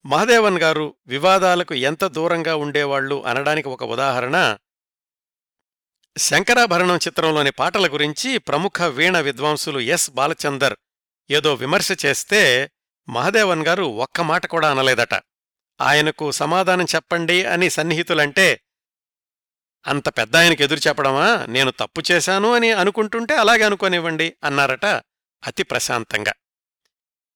మహదేవన్ గారు వివాదాలకు ఎంత దూరంగా ఉండేవాళ్ళు అనడానికి ఒక ఉదాహరణ శంకరాభరణం చిత్రంలోని పాటల గురించి ప్రముఖ వీణ విద్వాంసులు ఎస్. బాలచందర్ ఏదో విమర్శ చేస్తే మహదేవన్ గారు ఒక్క మాట కూడా అనలేదట. ఆయనకు సమాధానం చెప్పండి అని సన్నిహితులంటే అంత పెద్ద ఆయనకు ఎదురు చెప్పడమా? నేను తప్పు చేశాను అని అనుకుంటుంటే అలాగే అనుకోనివ్వండి అన్నారట అతి ప్రశాంతంగా.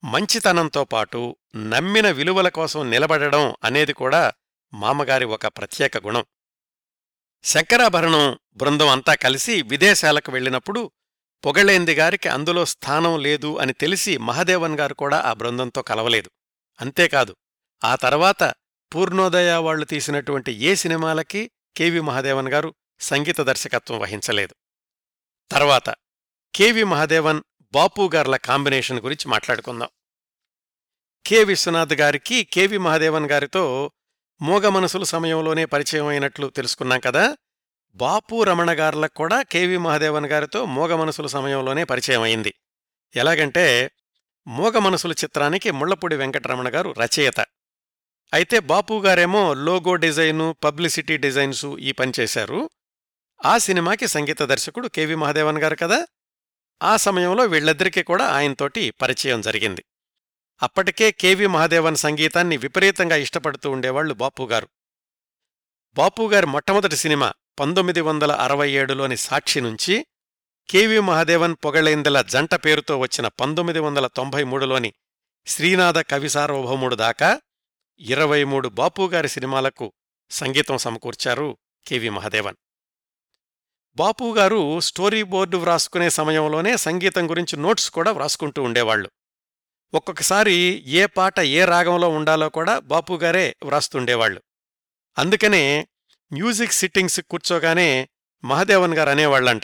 మంచితనంతో పాటు నమ్మిన విలువల కోసం నిలబడడం అనేది కూడా మామగారి ఒక ప్రత్యేక గుణం. శంకరాభరణం బృందం అంతా కలిసి విదేశాలకు వెళ్ళినప్పుడు పొగళేంది గారికి అందులో స్థానం లేదు అని తెలిసి మహదేవన్ గారు కూడా ఆ బృందంతో కలవలేదు. అంతేకాదు ఆ తర్వాత పూర్ణోదయ వాళ్ళు తీసినటువంటి ఏ సినిమాలకి కెవి మహాదేవన్ గారు సంగీత దర్శకత్వం వహించలేదు. తర్వాత కెవి మహాదేవన్ బాపుగార్ల కాంబినేషన్ గురించి మాట్లాడుకుందాం. కె విశ్వనాథ్ గారికి కెవి మహాదేవన్ గారితో మూగ మనసుల సమయంలోనే పరిచయం అయినట్లు తెలుసుకున్నాం కదా. బాపు రమణ గార్లకు కూడా కెవి మహాదేవన్ గారితో మూగ మనసుల సమయంలోనే పరిచయం అయింది ఎలాగంటే మూగ మనసుల చిత్రానికి ముళ్ళపూడి వెంకటరమణ గారు రచయిత. అయితే బాపు గారేమో లోగో డిజైను పబ్లిసిటీ డిజైన్సు ఈ పని చేశారు. ఆ సినిమాకి సంగీత దర్శకుడు కెవి మహాదేవన్ గారు కదా. ఆ సమయంలో వీళ్ళిద్దరికీ కూడా ఆయనతోటి పరిచయం జరిగింది. అప్పటికే కెవి మహాదేవన్ సంగీతాన్ని విపరీతంగా ఇష్టపడుతూ ఉండేవాళ్ళు బాపుగారు. బాపుగారి మొట్టమొదటి సినిమా పంతొమ్మిది వందల అరవై ఏడులోని సాక్షి నుంచి కెవి మహాదేవన్ పొగళేందెల జంట పేరుతో వచ్చిన పంతొమ్మిది వందల తొంభై మూడులోని శ్రీనాథ కవి సార్వభౌముడు దాకా ఇరవై మూడు బాపుగారి సినిమాలకు సంగీతం సమకూర్చారు కెవి మహాదేవన్. బాపుగారు స్టోరీ బోర్డు వ్రాసుకునే సమయంలోనే సంగీతం గురించి నోట్స్ కూడా వ్రాసుకుంటూ ఉండేవాళ్ళు ఒక్కొక్కసారి ఏ పాట ఏ రాగంలో ఉండాలో కూడా బాపుగారే వ్రాస్తుండేవాళ్ళు అందుకనే మ్యూజిక్ సిట్టింగ్స్ కూర్చోగానే మహదేవన్ గారు అనేవాళ్ళంట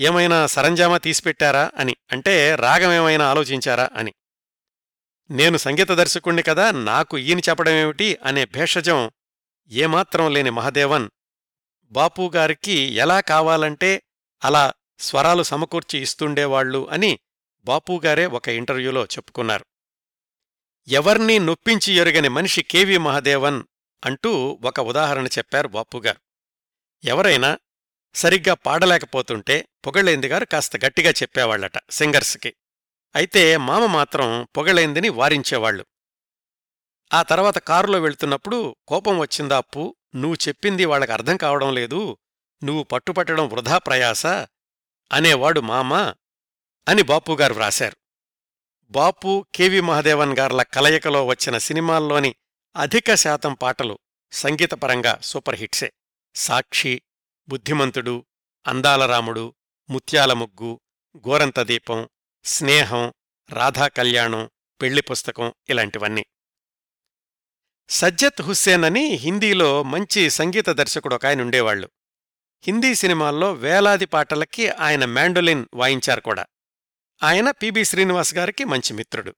ఏమైనా సరంజామా తీసిపెట్టారా అని. అంటే రాగమేమైనా ఆలోచించారా అని. నేను సంగీత దర్శకుణ్ణి కదా నాకు ఈయన చెప్పడమేమిటి అనే భేషజం ఏమాత్రం లేని మహదేవన్ బాపుగారికి ఎలా కావాలంటే అలా స్వరాలు సమకూర్చి ఇస్తుండేవాళ్ళు అని బాపుగారే ఒక ఇంటర్వ్యూలో చెప్పుకున్నారు. ఎవర్నీ నొప్పించి ఎరుగని మనిషి కెవి మహాదేవన్ అంటూ ఒక ఉదాహరణ చెప్పారు బాపుగారు ఎవరైనా సరిగ్గా పాడలేకపోతుంటే పొగళేందిగారు కాస్త గట్టిగా చెప్పేవాళ్ళట సింగర్స్కి. అయితే మామ మాత్రం పొగళేందిని వారించేవాళ్ళు ఆ తర్వాత కారులో వెళ్తున్నప్పుడు కోపం వచ్చిందా అప్పు? నువ్వు చెప్పింది వాళ్ళకి అర్థం కావడం లేదు. నువ్వు పట్టుపట్టడం వృధా ప్రయాస అనేవాడు మామ అని బాపుగారు వ్రాశారు. బాపు కెవి మహదేవన్ గార్ల కలయికలో వచ్చిన సినిమాల్లోని అధిక శాతం పాటలు సంగీతపరంగా సూపర్ హిట్సే. సాక్షి బుద్ధిమంతుడు అందాలరాముడు ముత్యాల ముగ్గు గోరంత దీపం స్నేహం రాధాకళ్యాణం పెళ్ళి పుస్తకం ఇలాంటివన్నీ. సజ్జత్ హుస్సేన్ అని హిందీలో మంచి సంగీత దర్శకుడు ఒక ఆయన ఉండేవాళ్ళు హిందీ సినిమాల్లో వేలాది పాటలకి ఆయన మ్యాండోలిన్ వాయించారు కూడా. ఆయన పిబి శ్రీనివాస్ గారికి మంచి మిత్రుడు.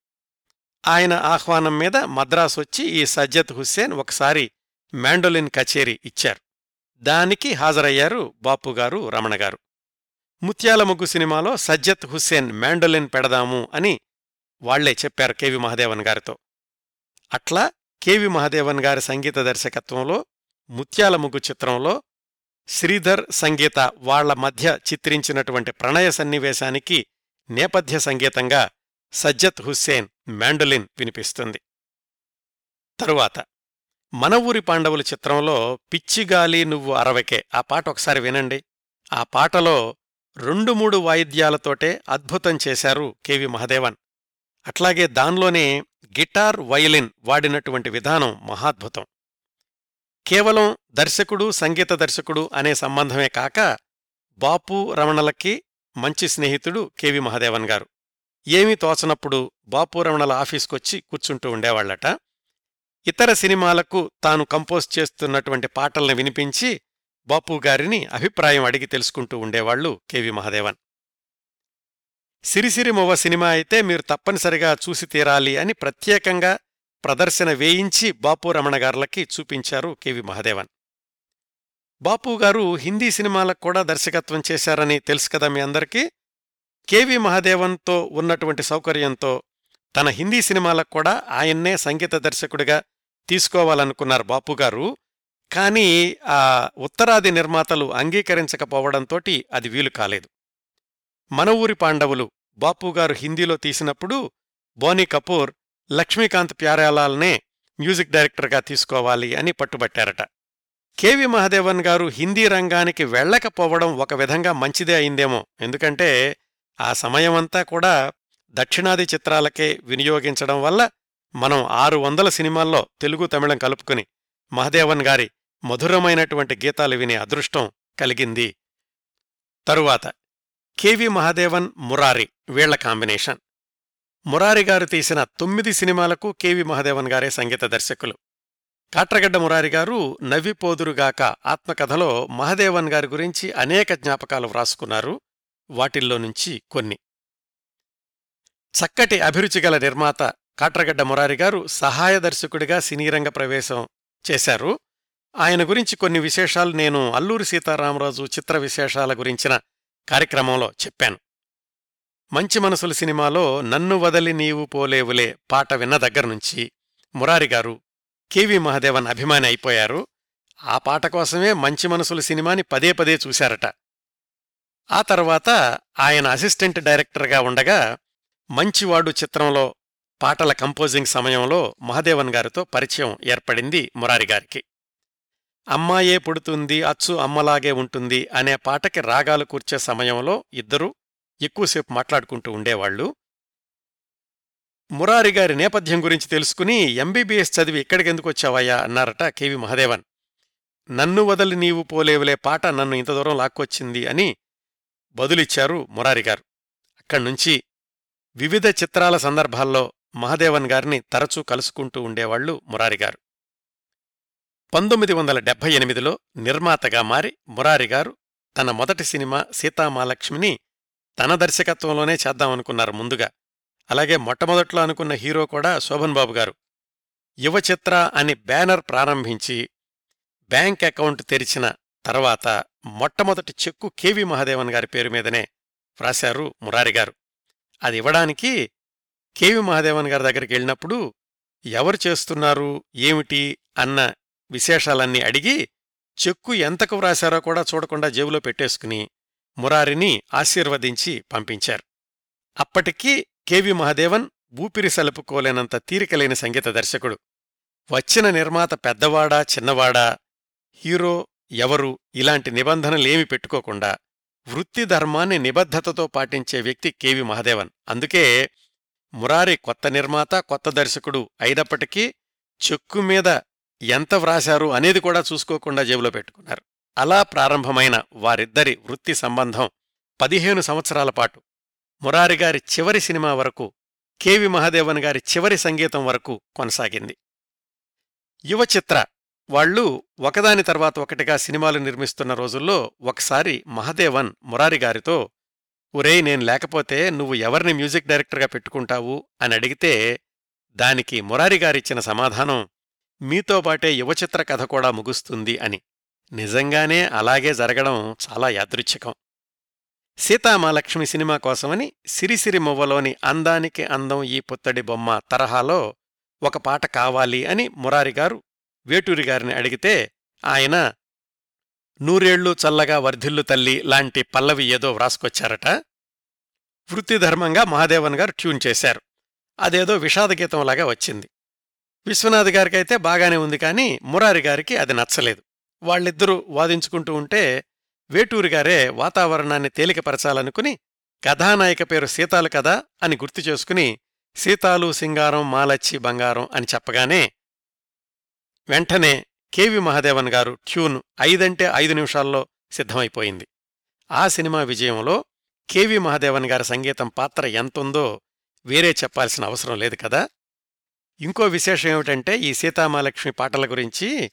ఆయన ఆహ్వానం మీద మద్రాసు వచ్చి ఈ సజ్జత్ హుస్సేన్ ఒకసారి మ్యాండోలిన్ కచేరీ ఇచ్చారు. దానికి హాజరయ్యారు బాపుగారు రమణగారు ముత్యాల ముగ్గు సినిమాలో సజ్జత్ హుస్సేన్ మ్యాండోలిన్ పెడదాము అని వాళ్ళే చెప్పారు కెవి మహదేవన్ గారితో. అట్లా కెవి మహదేవన్ గారి సంగీత దర్శకత్వంలో ముత్యాల ముగ్గు చిత్రంలో శ్రీధర్ సంగీత వాళ్ళ మధ్య చిత్రించినటువంటి ప్రణయ సన్నివేశానికి నేపథ్య సంగీతంగా సజ్జత్ హుస్సేన్ మ్యాండలిన్ వినిపిస్తుంది. తరువాత మన ఊరి పాండవుల చిత్రంలో పిచ్చిగాలి నువ్వు అరవకే. ఆ పాట ఒకసారి వినండి. ఆ పాటలో రెండు మూడు వాయిద్యాలతోటే అద్భుతం చేశారు కెవి మహదేవన్. అట్లాగే దాన్లోనే గిటార్ వయలిన్ వాడినటువంటి విధానం మహాద్భుతం. కేవలం దర్శకుడు సంగీత దర్శకుడు అనే సంబంధమే కాక బాపు రమణలకి మంచి స్నేహితుడు కెవి మహదేవన్ గారు. ఏమీ తోచనప్పుడు బాపురమణల ఆఫీస్కొచ్చి కూర్చుంటూ ఉండేవాళ్ళట ఇతర సినిమాలకు తాను కంపోజ్ చేస్తున్నటువంటి పాటల్ని వినిపించి బాపు గారిని అభిప్రాయం అడిగి తెలుసుకుంటూ ఉండేవాళ్ళు కెవి మహదేవన్. సిరిసిరిమొవ్వ సినిమా అయితే మీరు తప్పనిసరిగా చూసి తీరాలి అని ప్రత్యేకంగా ప్రదర్శన వేయించి బాపు రమణ గార్లకి చూపించారు కెవి మహదేవన్. బాపు గారు హిందీ సినిమాలకు కూడా దర్శకత్వం చేశారని తెలుసు కదా మీ అందరికీ. కెవి మహదేవన్తో ఉన్నటువంటి సౌకర్యంతో తన హిందీ సినిమాలకు కూడా ఆయన్నే సంగీత దర్శకుడిగా తీసుకోవాలనుకున్నారు బాపుగారు కానీ ఆ ఉత్తరాది నిర్మాతలు అంగీకరించకపోవడంతోటి అది వీలు కాలేదు. మన ఊరి పాండవులు బాపుగారు హిందీలో తీసినప్పుడు బోనీ కపూర్ లక్ష్మీకాంత్ ప్యారాలాల్నే మ్యూజిక్ డైరెక్టర్గా తీసుకోవాలి అని పట్టుబట్టారట. కెవి మహదేవన్ గారు హిందీ రంగానికి వెళ్ళకపోవడం ఒక విధంగా మంచిదే అయిందేమో. ఎందుకంటే ఆ సమయమంతా కూడా దక్షిణాది చిత్రాలకే వినియోగించడం వల్ల మనం ఆరు వందల సినిమాల్లో తెలుగు తమిళం కలుపుకుని మహదేవన్ గారి మధురమైనటువంటి గీతాలు వినే అదృష్టం కలిగింది. తరువాత కెవి మహాదేవన్ మురారి వీళ్ళ కాంబినేషన్. మురారి గారు తీసిన తొమ్మిది సినిమాలకు కెవి మహాదేవన్ గారే సంగీత దర్శకులు. కాట్రగడ్డ మురారి గారు నవ్విపోదురుగాక ఆత్మకథలో మహదేవన్ గారి గురించి అనేక జ్ఞాపకాలు వ్రాసుకున్నారు. వాటిల్లో నుంచి కొన్ని. చక్కటి అభిరుచిగల నిర్మాత కాట్రగడ్డ మురారి గారు సహాయ దర్శకుడిగా సినీరంగ ప్రవేశం చేశారు. ఆయన గురించి కొన్ని విశేషాలు నేను అల్లూరి సీతారామరాజు చిత్ర విశేషాల గురించిన కార్యక్రమంలో చెప్పాను. మంచి మనసుల సినిమాలో నన్ను వదలి నీవు పోలేవులే పాట విన్న దగ్గర్నుంచి మురారిగారు కెవి మహదేవన్ అభిమాని అయిపోయారు. ఆ పాట కోసమే మంచి మనసుల సినిమాని పదే పదే చూశారట. ఆ తర్వాత ఆయన అసిస్టెంట్ డైరెక్టర్గా ఉండగా మంచివాడు చిత్రంలో పాటల కంపోజింగ్ సమయంలో మహదేవన్ గారితో పరిచయం ఏర్పడింది మురారిగారికి అమ్మాయే పుడుతుంది అచ్చు అమ్మలాగే ఉంటుంది అనే పాటకి రాగాలు కూర్చే సమయంలో ఇద్దరూ ఎక్కువసేపు మాట్లాడుకుంటూ ఉండేవాళ్ళు మురారిగారి నేపథ్యం గురించి తెలుసుకుని ఎంబీబీఎస్ చదివి ఇక్కడికెందుకు వచ్చావయ్యా అన్నారట కెవి మహదేవన్. నన్ను వదలి నీవు పోలేవులే పాట నన్ను ఇంత దూరం లాక్కొచ్చింది అని బదులిచ్చారు మురారిగారు అక్కడ్నుంచి వివిధ చిత్రాల సందర్భాల్లో మహదేవన్ గారిని తరచూ కలుసుకుంటూ ఉండేవాళ్ళు మురారిగారు పంతొమ్మిది వందల డెబ్బై ఎనిమిదిలో నిర్మాతగా మారి మురారిగారు తన మొదటి సినిమా సీతామాలక్ష్మిని తన దర్శకత్వంలోనే చేద్దామనుకున్నారు ముందుగా. అలాగే మొట్టమొదట్లో అనుకున్న హీరో కూడా శోభన్ బాబు గారు. యువచిత్ర అని బ్యానర్ ప్రారంభించి బ్యాంక్ అకౌంట్ తెరిచిన తర్వాత మొట్టమొదటి చెక్కు కెవి మహాదేవన్ గారి పేరు మీదనే వ్రాశారు మురారిగారు అది ఇవ్వడానికి కెవి మహాదేవన్ గారి దగ్గరికి వెళ్ళినప్పుడు ఎవరు చేస్తున్నారు ఏమిటి అన్న విశేషాలన్నీ అడిగి చెక్కు ఎంతకు వ్రాశారో కూడా చూడకుండా జేబులో పెట్టేసుకుని మురారిని ఆశీర్వదించి పంపించారు. అప్పటికీ కెవి మహదేవన్ ఊపిరి సలుపుకోలేనంత తీరికలేని సంగీత దర్శకుడు. వచ్చిన నిర్మాత పెద్దవాడా చిన్నవాడా హీరో ఎవరు ఇలాంటి నిబంధనలేమి పెట్టుకోకుండా వృత్తి ధర్మాన్ని నిబద్ధతతో పాటించే వ్యక్తి కెవి మహదేవన్. అందుకే మురారి కొత్త నిర్మాత కొత్త దర్శకుడు అయినప్పటికీ చెక్కు మీద ఎంత వ్రాశారు అనేది కూడా చూసుకోకుండా జేబులో పెట్టుకున్నారు. అలా ప్రారంభమైన వారిద్దరి వృత్తి సంబంధం పదిహేను సంవత్సరాల పాటు మురారిగారి చివరి సినిమా వరకు కెవి మహాదేవన్ గారి చివరి సంగీతం వరకు కొనసాగింది. యువచిత్ర వాళ్ళు ఒకదాని తర్వాత ఒకటిగా సినిమాలు నిర్మిస్తున్న రోజుల్లో ఒకసారి మహదేవన్ మురారిగారితో ఒరేయ్ నేను లేకపోతే నువ్వు ఎవరిని మ్యూజిక్ డైరెక్టర్గా పెట్టుకుంటావు? అని అడిగితే దానికి మురారిగారిచ్చిన సమాధానం మీతో పాటే యువచిత్ర కథ కూడా ముగుస్తుంది అని. నిజంగానే అలాగే జరగడం చాలా యాదృచ్ఛికం. సీతామాలక్ష్మి సినిమా కోసమని సిరిసిరి మువ్వలోని అందానికి అందం ఈ పుత్తడి బొమ్మ తరహాలో ఒక పాట కావాలి అని మురారిగారు వేటూరిగారిని అడిగితే ఆయన నూరేళ్ళు చల్లగా వర్ధిల్లు తల్లి లాంటి పల్లవి ఏదో వ్రాసుకొచ్చారట. వృత్తిధర్మంగా మహాదేవన్ గారు ట్యూన్ చేశారు. అదేదో విషాదగీతంలాగా వచ్చింది. విశ్వనాథ్ గారికైతే బాగానే ఉంది కానీ మురారి గారికి అది నచ్చలేదు. వాళ్ళిద్దరూ వాదించుకుంటూ ఉంటే వేటూరిగారే వాతావరణాన్ని తేలికపరచాలనుకుని కథానాయిక పేరు సీతాలు కదా అని గుర్తు చేసుకుని సీతాలు సింగారం మాలచ్చి బంగారం అని చెప్పగానే వెంటనే కెవి మహాదేవన్ గారు ట్యూన్ ఐదంటే ఐదు నిమిషాల్లో సిద్ధమైపోయింది. ఆ సినిమా విజయంలో కెవి మహాదేవన్ గారి సంగీతం పాత్ర ఎంతుందో వేరే చెప్పాల్సిన అవసరం లేదు కదా. ఇంకో విశేషం ఏమిటంటే ఈ సీతామాలక్ష్మి పాటల గురించి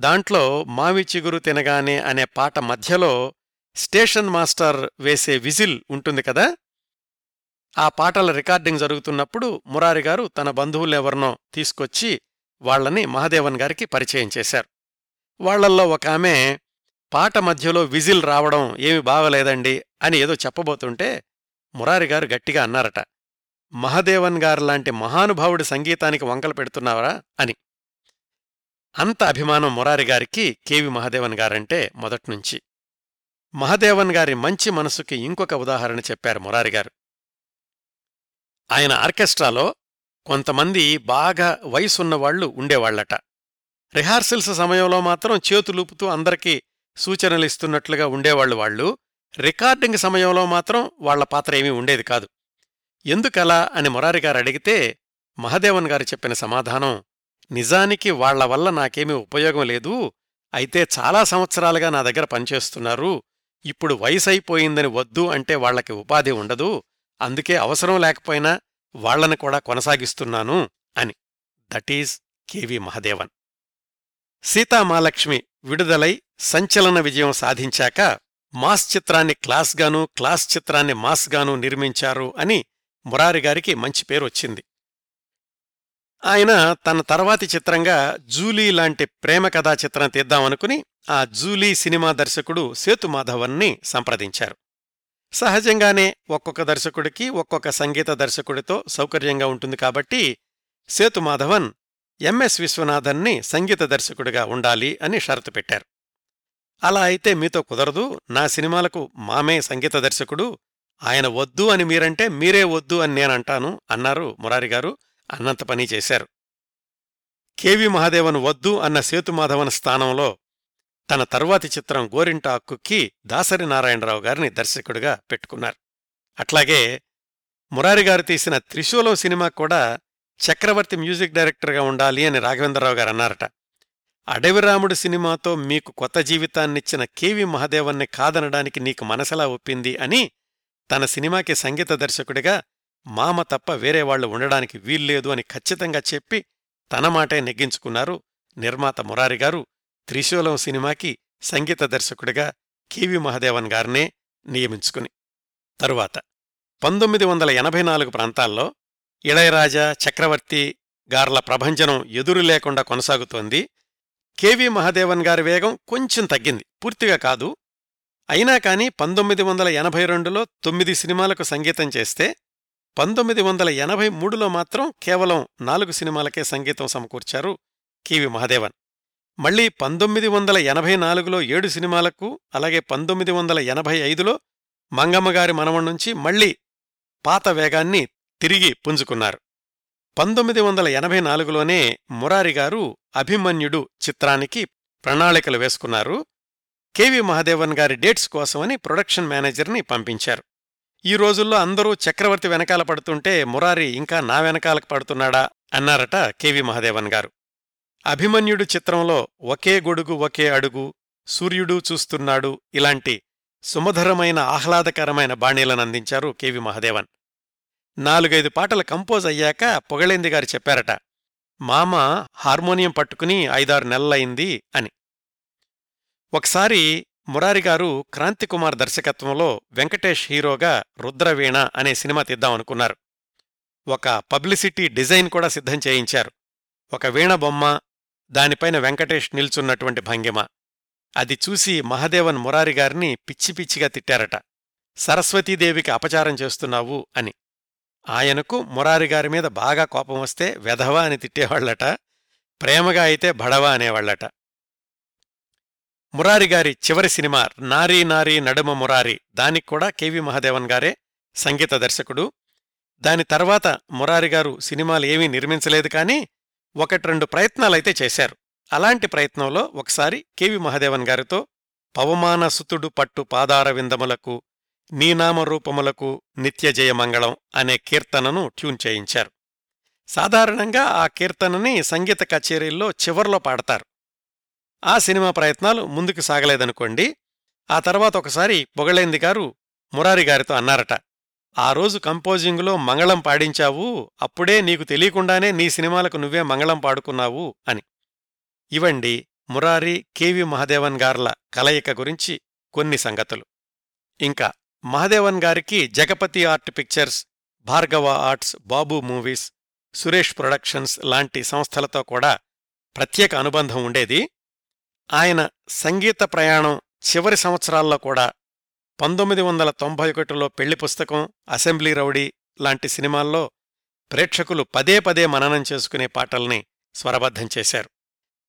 దాంట్లో మావి చిగురు తినగానే అనే పాట మధ్యలో స్టేషన్ మాస్టర్ వేసే విజిల్ ఉంటుంది కదా? ఆ పాటల రికార్డింగ్ జరుగుతున్నప్పుడు మురారిగారు తన బంధువులెవరినో తీసుకొచ్చి వాళ్ళని మహాదేవన్ గారికి పరిచయం చేశారు. వాళ్ళల్లో ఒక ఆమె పాట మధ్యలో విజిల్ రావడం ఏమి బాగలేదండి అని ఏదో చెప్పబోతుంటే మురారిగారు గట్టిగా అన్నారట. మహదేవన్ గారు లాంటి మహానుభావుడి సంగీతానికి వంకలు పెడుతున్నావరా అని. అంత అభిమానం మురారి గారికి కేవి మహదేవన్ గారంటే మొదట్నుంచి. మహదేవన్ గారి మంచి మనసుకి ఇంకొక ఉదాహరణ చెప్పారు మురారిగారు ఆయన ఆర్కెస్ట్రాలో కొంతమంది బాగా వయసున్నవాళ్ళు ఉండేవాళ్ళట రిహార్సల్స్ సమయంలో మాత్రం చేతులూపుతూ అందరికీ సూచనలిస్తున్నట్లుగా ఉండేవాళ్ళు వాళ్ళు. రికార్డింగ్ సమయంలో మాత్రం వాళ్ళ పాత్ర ఏమీ ఉండేది కాదు. ఎందుకలా అని మురారిగారు అడిగితే మహదేవన్ గారు చెప్పిన సమాధానం నిజానికి వాళ్ళ వల్ల నాకేమీ ఉపయోగం లేదు. అయితే చాలా సంవత్సరాలుగా నా దగ్గర పనిచేస్తున్నారు. ఇప్పుడు వయసైపోయిందని వద్దు అంటే వాళ్ళకి ఉపాధి ఉండదు. అందుకే అవసరం లేకపోయినా వాళ్ళను కూడా కొనసాగిస్తున్నాను అని. That is KV Mahadevan. సీతామాలక్ష్మి విడుదలై సంచలన విజయం సాధించాక మాస్ చిత్రాన్ని క్లాస్గానూ క్లాస్ చిత్రాన్ని మాస్గానూ నిర్మించారు అని మురారిగారికి మంచి పేరు వచ్చింది ఆయన తన తర్వాతి చిత్రంగా జూలీ లాంటి ప్రేమ కథా చిత్రం తీద్దామనుకుని ఆ జూలీ సినిమా దర్శకుడు సేతుమాధవన్ని సంప్రదించారు. సహజంగానే ఒక్కొక్క దర్శకుడికి ఒక్కొక్క సంగీత దర్శకుడితో సౌకర్యంగా ఉంటుంది కాబట్టి సేతుమాధవన్ ఎంఎస్ విశ్వనాథన్ని సంగీత దర్శకుడిగా ఉండాలి అని షరతు పెట్టారు. అలా అయితే మీతో కుదరదు నా సినిమాలకు మామే సంగీత దర్శకుడు ఆయన వద్దు అని మీరంటే మీరే వద్దు అని నేనంటాను అన్నారు మురారిగారు. అన్నంత పని చేశారు. కెవి మహాదేవన్ వద్దు అన్న సేతుమాధవన్ స్థానంలో తన తరువాతి చిత్రం గోరింట హక్కుకి దాసరి నారాయణరావు గారిని దర్శకుడిగా పెట్టుకున్నారు. అట్లాగే మురారిగారు తీసిన త్రిశూలం సినిమా కూడా చక్రవర్తి మ్యూజిక్ డైరెక్టర్గా ఉండాలి అని రాఘవేంద్రరావు గారు అన్నారట. అడవిరాముడు సినిమాతో మీకు కొత్త జీవితాన్నిచ్చిన కెవి మహాదేవన్ని కాదనడానికి నీకు మనసలా ఒప్పింది అని తన సినిమాకి సంగీత దర్శకుడిగా మామ తప్ప వేరేవాళ్ళు ఉండడానికి వీల్లేదు అని ఖచ్చితంగా చెప్పి తన మాటే నెగ్గించుకున్నారు నిర్మాత మురారిగారు త్రిశూలం సినిమాకి సంగీత దర్శకుడిగా కెవి మహదేవన్ గారినే నియమించుకుని. తరువాత పంతొమ్మిది వందల ఎనభై నాలుగు ప్రాంతాల్లో ఇళయరాజా చక్రవర్తి గార్ల ప్రభంజనం ఎదురు లేకుండా కొనసాగుతోంది. కెవి మహదేవన్ గారి వేగం కొంచెం తగ్గింది పూర్తిగా కాదు. అయినా కాని పంతొమ్మిది వందల ఎనభై రెండులో తొమ్మిది సినిమాలకు సంగీతం చేస్తే పంతొమ్మిది వందల ఎనభై మూడులో మాత్రం కేవలం నాలుగు సినిమాలకే సంగీతం సమకూర్చారు కివి మహదేవన్. మళ్ళీ పంతొమ్మిది వందల ఎనభై నాలుగులో ఏడు సినిమాలకు అలాగే పంతొమ్మిది వందల ఎనభై ఐదులో మంగమ్మగారి మనవణ్ నుంచి మళ్ళీ పాత వేగాన్ని తిరిగి పుంజుకున్నారు. పంతొమ్మిది వందల ఎనభై నాలుగులోనే మురారిగారు అభిమన్యుడు చిత్రానికి ప్రణాళికలు వేసుకున్నారు. కెవి మహదేవన్ గారి డేట్స్ కోసమని ప్రొడక్షన్ మేనేజర్ని పంపించారు. ఈ రోజుల్లో అందరూ చక్రవర్తి వెనకాల పడుతుంటే మురారి ఇంకా నా వెనకాలకు పడుతున్నాడా అన్నారట కెవి మహదేవన్ గారు. అభిమన్యుడు చిత్రంలో ఒకే గొడుగు ఒకే అడుగు సూర్యుడు చూస్తున్నాడు ఇలాంటి సుమధురమైన ఆహ్లాదకరమైన బాణీలను అందించారు కెవి మహదేవన్. నాలుగైదు పాటలు కంపోజ్ అయ్యాక పొగళేంది గారు చెప్పారట మామ హార్మోనియం పట్టుకుని ఐదారు నెలలయింది అని. ఒకసారి మురారిగారు క్రాంతికుమార్ దర్శకత్వంలో వెంకటేష్ హీరోగా రుద్రవీణ అనే సినిమా తీద్దామనుకున్నారు. ఒక పబ్లిసిటీ డిజైన్ కూడా సిద్ధం చేయించారు. ఒక వీణ బొమ్మ దానిపైన వెంకటేష్ నిల్చున్నటువంటి భంగిమ. అది చూసి మహదేవన్ మురారిగారిని పిచ్చి పిచ్చిగా తిట్టారట. సరస్వతీదేవికి అపచారం చేస్తున్నావు అని. ఆయనకు మురారిగారి మీద బాగా కోపం వస్తే వెధవా అని తిట్టేవాళ్ళట ప్రేమగా అయితే భడవా అనేవాళ్ళట మురారిగారి చివరి సినిమా నారీ నారీ నడుమ మురారి. దానికి కూడా కెవి మహాదేవన్ గారే సంగీత దర్శకుడు. దాని తర్వాత మురారిగారు సినిమాలు ఏమీ నిర్మించలేదు కాని ఒకటి రెండు ప్రయత్నాలైతే చేశారు. అలాంటి ప్రయత్నంలో ఒకసారి కెవి మహాదేవన్ గారితో పవమానసుతుడు పట్టు పాదారవిందములకు నీనామరూపములకు నిత్యజయమంగళం అనే కీర్తనను ట్యూన్ చేయించారు. సాధారణంగా ఆ కీర్తనని సంగీత కచేరీల్లో చివర్లో పాడతారు. ఆ సినిమా ప్రయత్నాలు ముందుకు సాగలేదనుకోండి ఆ తర్వాత ఒకసారి పొగళేంది గారు మురారి గారితో అన్నారట ఆ రోజు కంపోజింగులో మంగళం పాడించావు అప్పుడే నీకు తెలియకుండానే నీ సినిమాలకు నువ్వే మంగళం పాడుకున్నావు అని. ఇవండి మురారి కెవి మహదేవన్ గార్ల కలయిక గురించి కొన్ని సంగతులు. ఇంకా మహదేవన్ గారికి Jagapathi art pictures Bhargava arts Babu movies Suresh productions లాంటి సంస్థలతో కూడా ప్రత్యేక అనుబంధం ఉండేది. ఆయన సంగీత ప్రయాణం చివరి సంవత్సరాల్లో కూడా పంతొమ్మిది వందల తొంభై ఒకటిలో పెళ్ళి పుస్తకం అసెంబ్లీ రౌడీ లాంటి సినిమాల్లో ప్రేక్షకులు పదే పదే మననం చేసుకునే పాటల్ని స్వరబద్ధం చేశారు.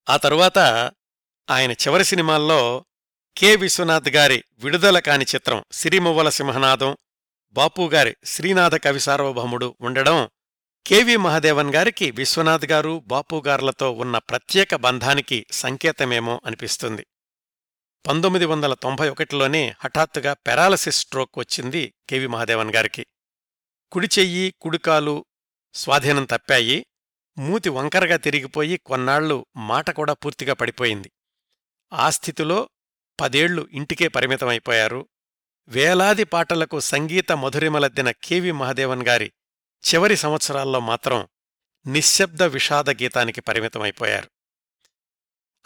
ఆ తరువాత ఆయన చివరి సినిమాల్లో కె. విశ్వనాథ్ గారి విడుదల కాని చిత్రం సిరిమువ్వల సింహనాదం బాపుగారి శ్రీనాథ కవి సార్వభౌముడు ఉండడం కెవి మహదేవన్ గారికి విశ్వనాథ్ గారు బాపుగార్లతో ఉన్న ప్రత్యేక బంధానికి సంకేతమేమో అనిపిస్తుంది. పంతొమ్మిది వందల తొంభై ఒకటిలోనే హఠాత్తుగా పెరాలసిస్ స్ట్రోక్ వచ్చింది కెవి మహాదేవన్ గారికి. కుడి చెయ్యి కుడికాలు స్వాధీనం తప్పాయి మూతి వంకరగా తిరిగిపోయి కొన్నాళ్ళు మాట కూడా పూర్తిగా పడిపోయింది. ఆ స్థితిలో పదేళ్ళు ఇంటికే పరిమితమైపోయారు. వేలాది పాటలకు సంగీత మధురిమలద్దిన కెవి మహాదేవన్ గారి చివరి సంవత్సరాల్లో మాత్రం నిశ్శబ్ద విషాద గీతానికి పరిమితమైపోయారు.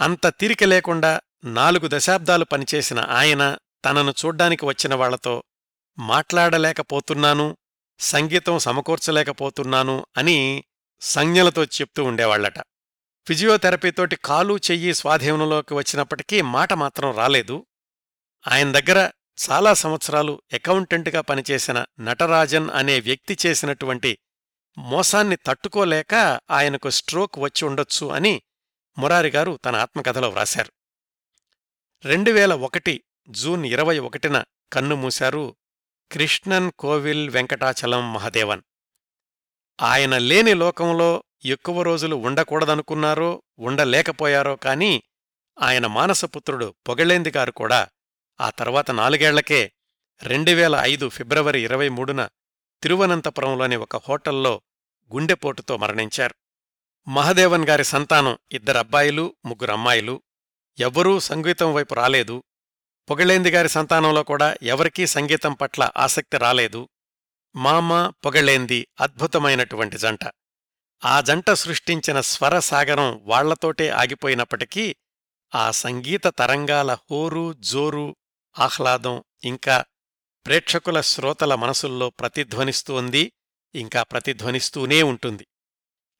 అంత తీరిక లేకుండా నాలుగు దశాబ్దాలు పనిచేసిన ఆయన తనను చూడ్డానికి వచ్చిన వాళ్ళతో మాట్లాడలేకపోతున్నాను సంగీతం సమకూర్చలేకపోతున్నాను అని సంజ్ఞలతో చెప్తూ ఉండేవాళ్ళట. ఫిజియోథెరపీతోటి కాలు చెయ్యి స్వాధీనంలోకి వచ్చినప్పటికీ మాట మాత్రం రాలేదు. ఆయన దగ్గర చాలా సంవత్సరాలు అకౌంటెంట్గా పనిచేసిన నటరాజన్ అనే వ్యక్తి చేసినటువంటి మోసాన్ని తట్టుకోలేక ఆయనకు స్ట్రోక్ వచ్చి ఉండొచ్చు అని మురారిగారు తన ఆత్మకథలో వ్రాశారు. రెండు వేల ఒకటి జూన్ ఇరవై ఒకటిన కన్నుమూశారు కృష్ణన్ కోవిల్ వెంకటాచలం మహదేవన్. ఆయన లేని లోకంలో ఎక్కువ రోజులు ఉండకూడదనుకున్నారో ఉండలేకపోయారో కాని ఆయన మానసపుత్రుడు పొగళేందిగారు కూడా ఆ తర్వాత నాలుగేళ్ళకే రెండువేల ఐదు ఫిబ్రవరి ఇరవై మూడున తిరువనంతపురంలోని ఒక హోటల్లో గుండెపోటుతో మరణించారు. మహదేవన్ గారి సంతానం ఇద్దరబ్బాయిలు ముగ్గురమ్మాయిలు ఎవ్వరూ సంగీతం వైపు రాలేదు. పొగళేంది గారి సంతానంలో కూడా ఎవరికీ సంగీతం పట్ల ఆసక్తి రాలేదు. మామ పొగళేంది అద్భుతమైనటువంటి జంట. ఆ జంట సృష్టించిన స్వర సాగరం వాళ్ళతోటే ఆగిపోయినప్పటికీ ఆ సంగీత తరంగాల హోరు జోరు ఆహ్లాదం ఇంకా ప్రేక్షకుల శ్రోతల మనసుల్లో ప్రతిధ్వనిస్తోంది ఇంకా ప్రతిధ్వనిస్తూనే ఉంటుంది.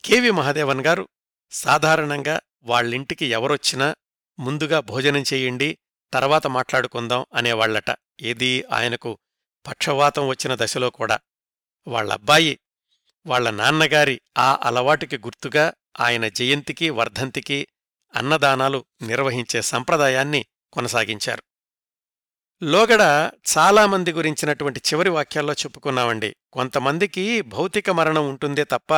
కెవి మహాదేవన్ గారు సాధారణంగా వాళ్ళింటికి ఎవరొచ్చినా ముందుగా భోజనం చెయ్యండి తర్వాత మాట్లాడుకుందాం అనేవాళ్ళట ఏదీ ఆయనకు పక్షవాతం వచ్చిన దశలో కూడా. వాళ్ళబ్బాయి వాళ్ళ నాన్నగారి ఆ అలవాటుకి గుర్తుగా ఆయన జయంతికి వర్ధంతికి అన్నదానాలు నిర్వహించే సంప్రదాయాన్ని కొనసాగించారు. లోగడ చాలామంది గురించినటువంటి చివరి వాక్యాల్లో చెప్పుకున్నామండి. కొంతమందికి భౌతిక మరణం ఉంటుందే తప్ప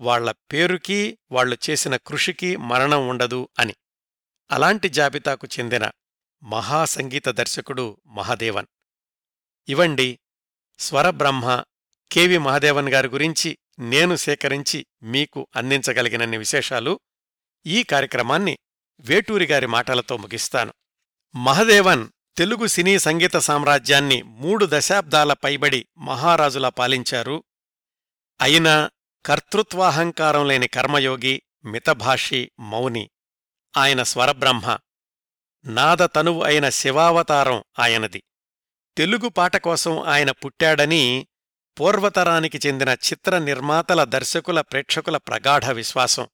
వాళ్ళ పేరుకి వాళ్ళు చేసిన కృషికి మరణం ఉండదు అని. అలాంటి జాబితాకు చెందిన మహాసంగీత దర్శకుడు మహాదేవన్. ఇవండి స్వరబ్రహ్మ కెవి మహాదేవన్ గారి గురించి నేను సేకరించి మీకు అందించగలిగినన్ని విశేషాలు. ఈ కార్యక్రమాన్ని వేటూరిగారి మాటలతో ముగిస్తాను. మహదేవన్ తెలుగు సినీ సంగీత సామ్రాజ్యాన్ని మూడు దశాబ్దాల పైబడి మహారాజులా పాలించారు. అయినా కర్తృత్వాహంకారం లేని కర్మయోగి మితభాషి మౌని. ఆయన స్వరబ్రహ్మ. నాదతనువు అయిన శివావతారం ఆయనది. తెలుగు పాట కోసం ఆయన పుట్టాడని పూర్వతరానికి చెందిన చిత్ర నిర్మాతల దర్శకుల ప్రేక్షకుల ప్రగాఢ విశ్వాసం.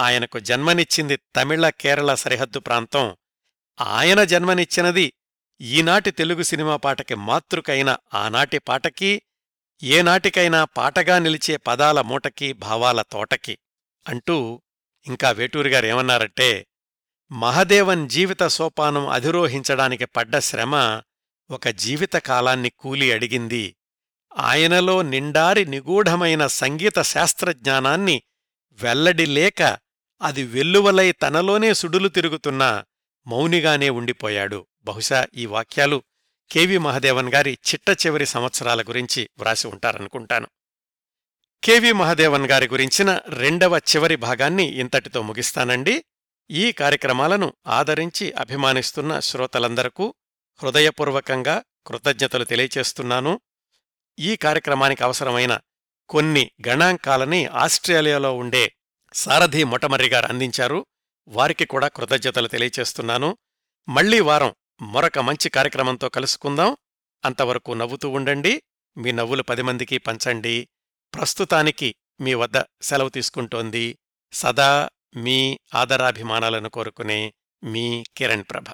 ఆయనకు జన్మనిచ్చింది తమిళ కేరళ సరిహద్దు ప్రాంతం ఆయన జన్మనిచ్చినది ఈనాటి తెలుగు సినిమా పాటకి మాతృకైన ఆనాటి పాటకి ఏనాటికైనా పాటగా నిలిచే పదాల మూటకి భావాల తోటకి అంటూ ఇంకా వేటూరిగారేమన్నారంటే మహదేవన్ జీవిత సోపానం అధిరోహించడానికి పడ్డ శ్రమ ఒక జీవితకాలాన్ని కూలి అడిగింది. ఆయనలో నిండారి నిగూఢమైన సంగీత శాస్త్రజ్ఞానాన్ని వెల్లడిలేక అది వెల్లువలై తనలోనే సుడులు తిరుగుతున్నా మౌనిగానే ఉండిపోయాడు. బహుశా ఈ వాక్యాలు కెవి మహదేవన్ గారి చిట్ట చివరి సంవత్సరాల గురించి వ్రాసి ఉంటారనుకుంటాను. కెవి మహదేవన్ గారి గురించిన రెండవ చివరి భాగాన్ని ఇంతటితో ముగిస్తానండి. ఈ కార్యక్రమాలను ఆదరించి అభిమానిస్తున్న శ్రోతలందరకు హృదయపూర్వకంగా కృతజ్ఞతలు తెలియచేస్తున్నాను. ఈ కార్యక్రమానికి అవసరమైన కొన్ని గణాంకాలని ఆస్ట్రేలియాలో ఉండే సారథి మొటమర్రి గారు అందించారు. వారికి కూడా కృతజ్ఞతలు తెలియచేస్తున్నాను. మళ్ళీ వారం మరొక మంచి కార్యక్రమంతో కలుసుకుందాం. అంతవరకు నవ్వుతూ ఉండండి. మీ నవ్వులు పది మందికి పంచండి. ప్రస్తుతానికి మీ వద్ద సెలవు తీసుకుంటోంది సదా మీ ఆదరాభిమానాలను కోరుకునే మీ కిరణ్ ప్రభ.